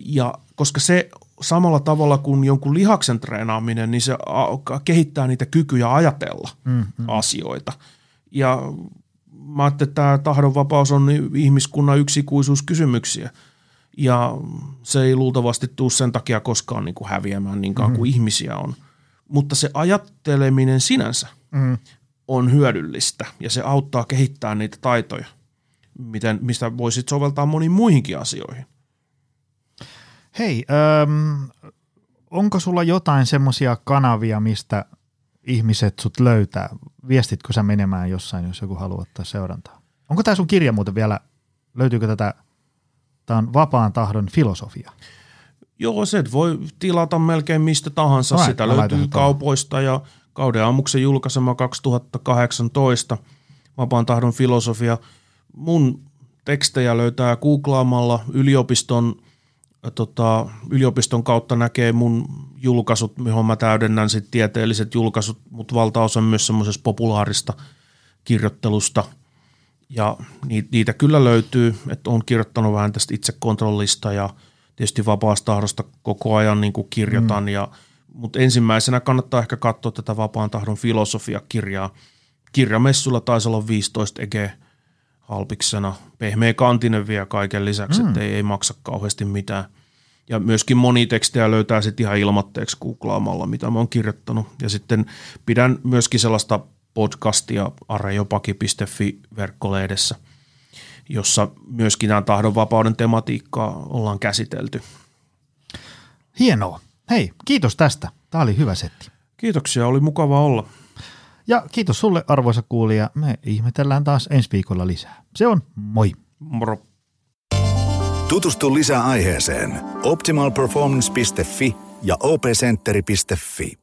ja koska se samalla tavalla kuin jonkun lihaksen treenaaminen, niin se kehittää niitä kykyjä ajatella mm, mm. asioita. Ja mä ajattelin, että tämä tahdonvapaus on ihmiskunnan yksikuisuuskysymyksiä. Ja se ei luultavasti tule sen takia koskaan niin kuin häviämään niin kauan mm. kuin ihmisiä on. Mutta se ajatteleminen sinänsä mm. on hyödyllistä ja se auttaa kehittämään niitä taitoja, miten, mistä voisit soveltaa moniin muihinkin asioihin. Hei, ähm, onko sulla jotain semmoisia kanavia, mistä ihmiset sut löytää? Viestitkö sä menemään jossain, jos joku haluaa ottaa seurantaa? Onko tämä sun kirja muuten vielä, löytyykö tätä, tämä on vapaan tahdon filosofia? Joo, se voi tilata melkein mistä tahansa. Right, Sitä löytyy kaupoista ja Kauden ammuksen julkaisema 2018 vapaan tahdon filosofia. Mun tekstejä löytää googlaamalla yliopiston – tota, yliopiston kautta näkee mun julkaisut, johon mä täydennän sitten tieteelliset julkaisut, mutta valtaosa myös semmoisesta populaarista kirjoittelusta. Ja niitä kyllä löytyy, että on kirjoittanut vähän tästä itsekontrollista ja tietysti vapaasta tahdosta koko ajan niin kuin kirjoitan. Mm. Ja, mutta ensimmäisenä kannattaa ehkä katsoa tätä vapaan tahdon filosofia-kirjaa. Kirjamessulla taisi olla 15 ege halpiksena. Pehmeä kantinen vielä kaiken lisäksi, mm. että ei, ei maksa kauheasti mitään – ja myöskin moni tekstejä löytää sitten ihan ilmatteeksi googlaamalla, mitä mä oon kirjoittanut. Ja sitten pidän myöskin sellaista podcastia arejopaki.fi verkkolehdessä, jossa myöskin tämän tahdonvapauden tematiikkaa ollaan käsitelty. Hienoa. Hei, kiitos tästä. Tämä oli hyvä setti. Kiitoksia, oli mukava olla. Ja kiitos sulle arvoisa kuulija. Me ihmetellään taas ensi viikolla lisää. Se on moi. Moro. Tutustu lisää aiheeseen optimalperformance.fi ja opcenteri.fi.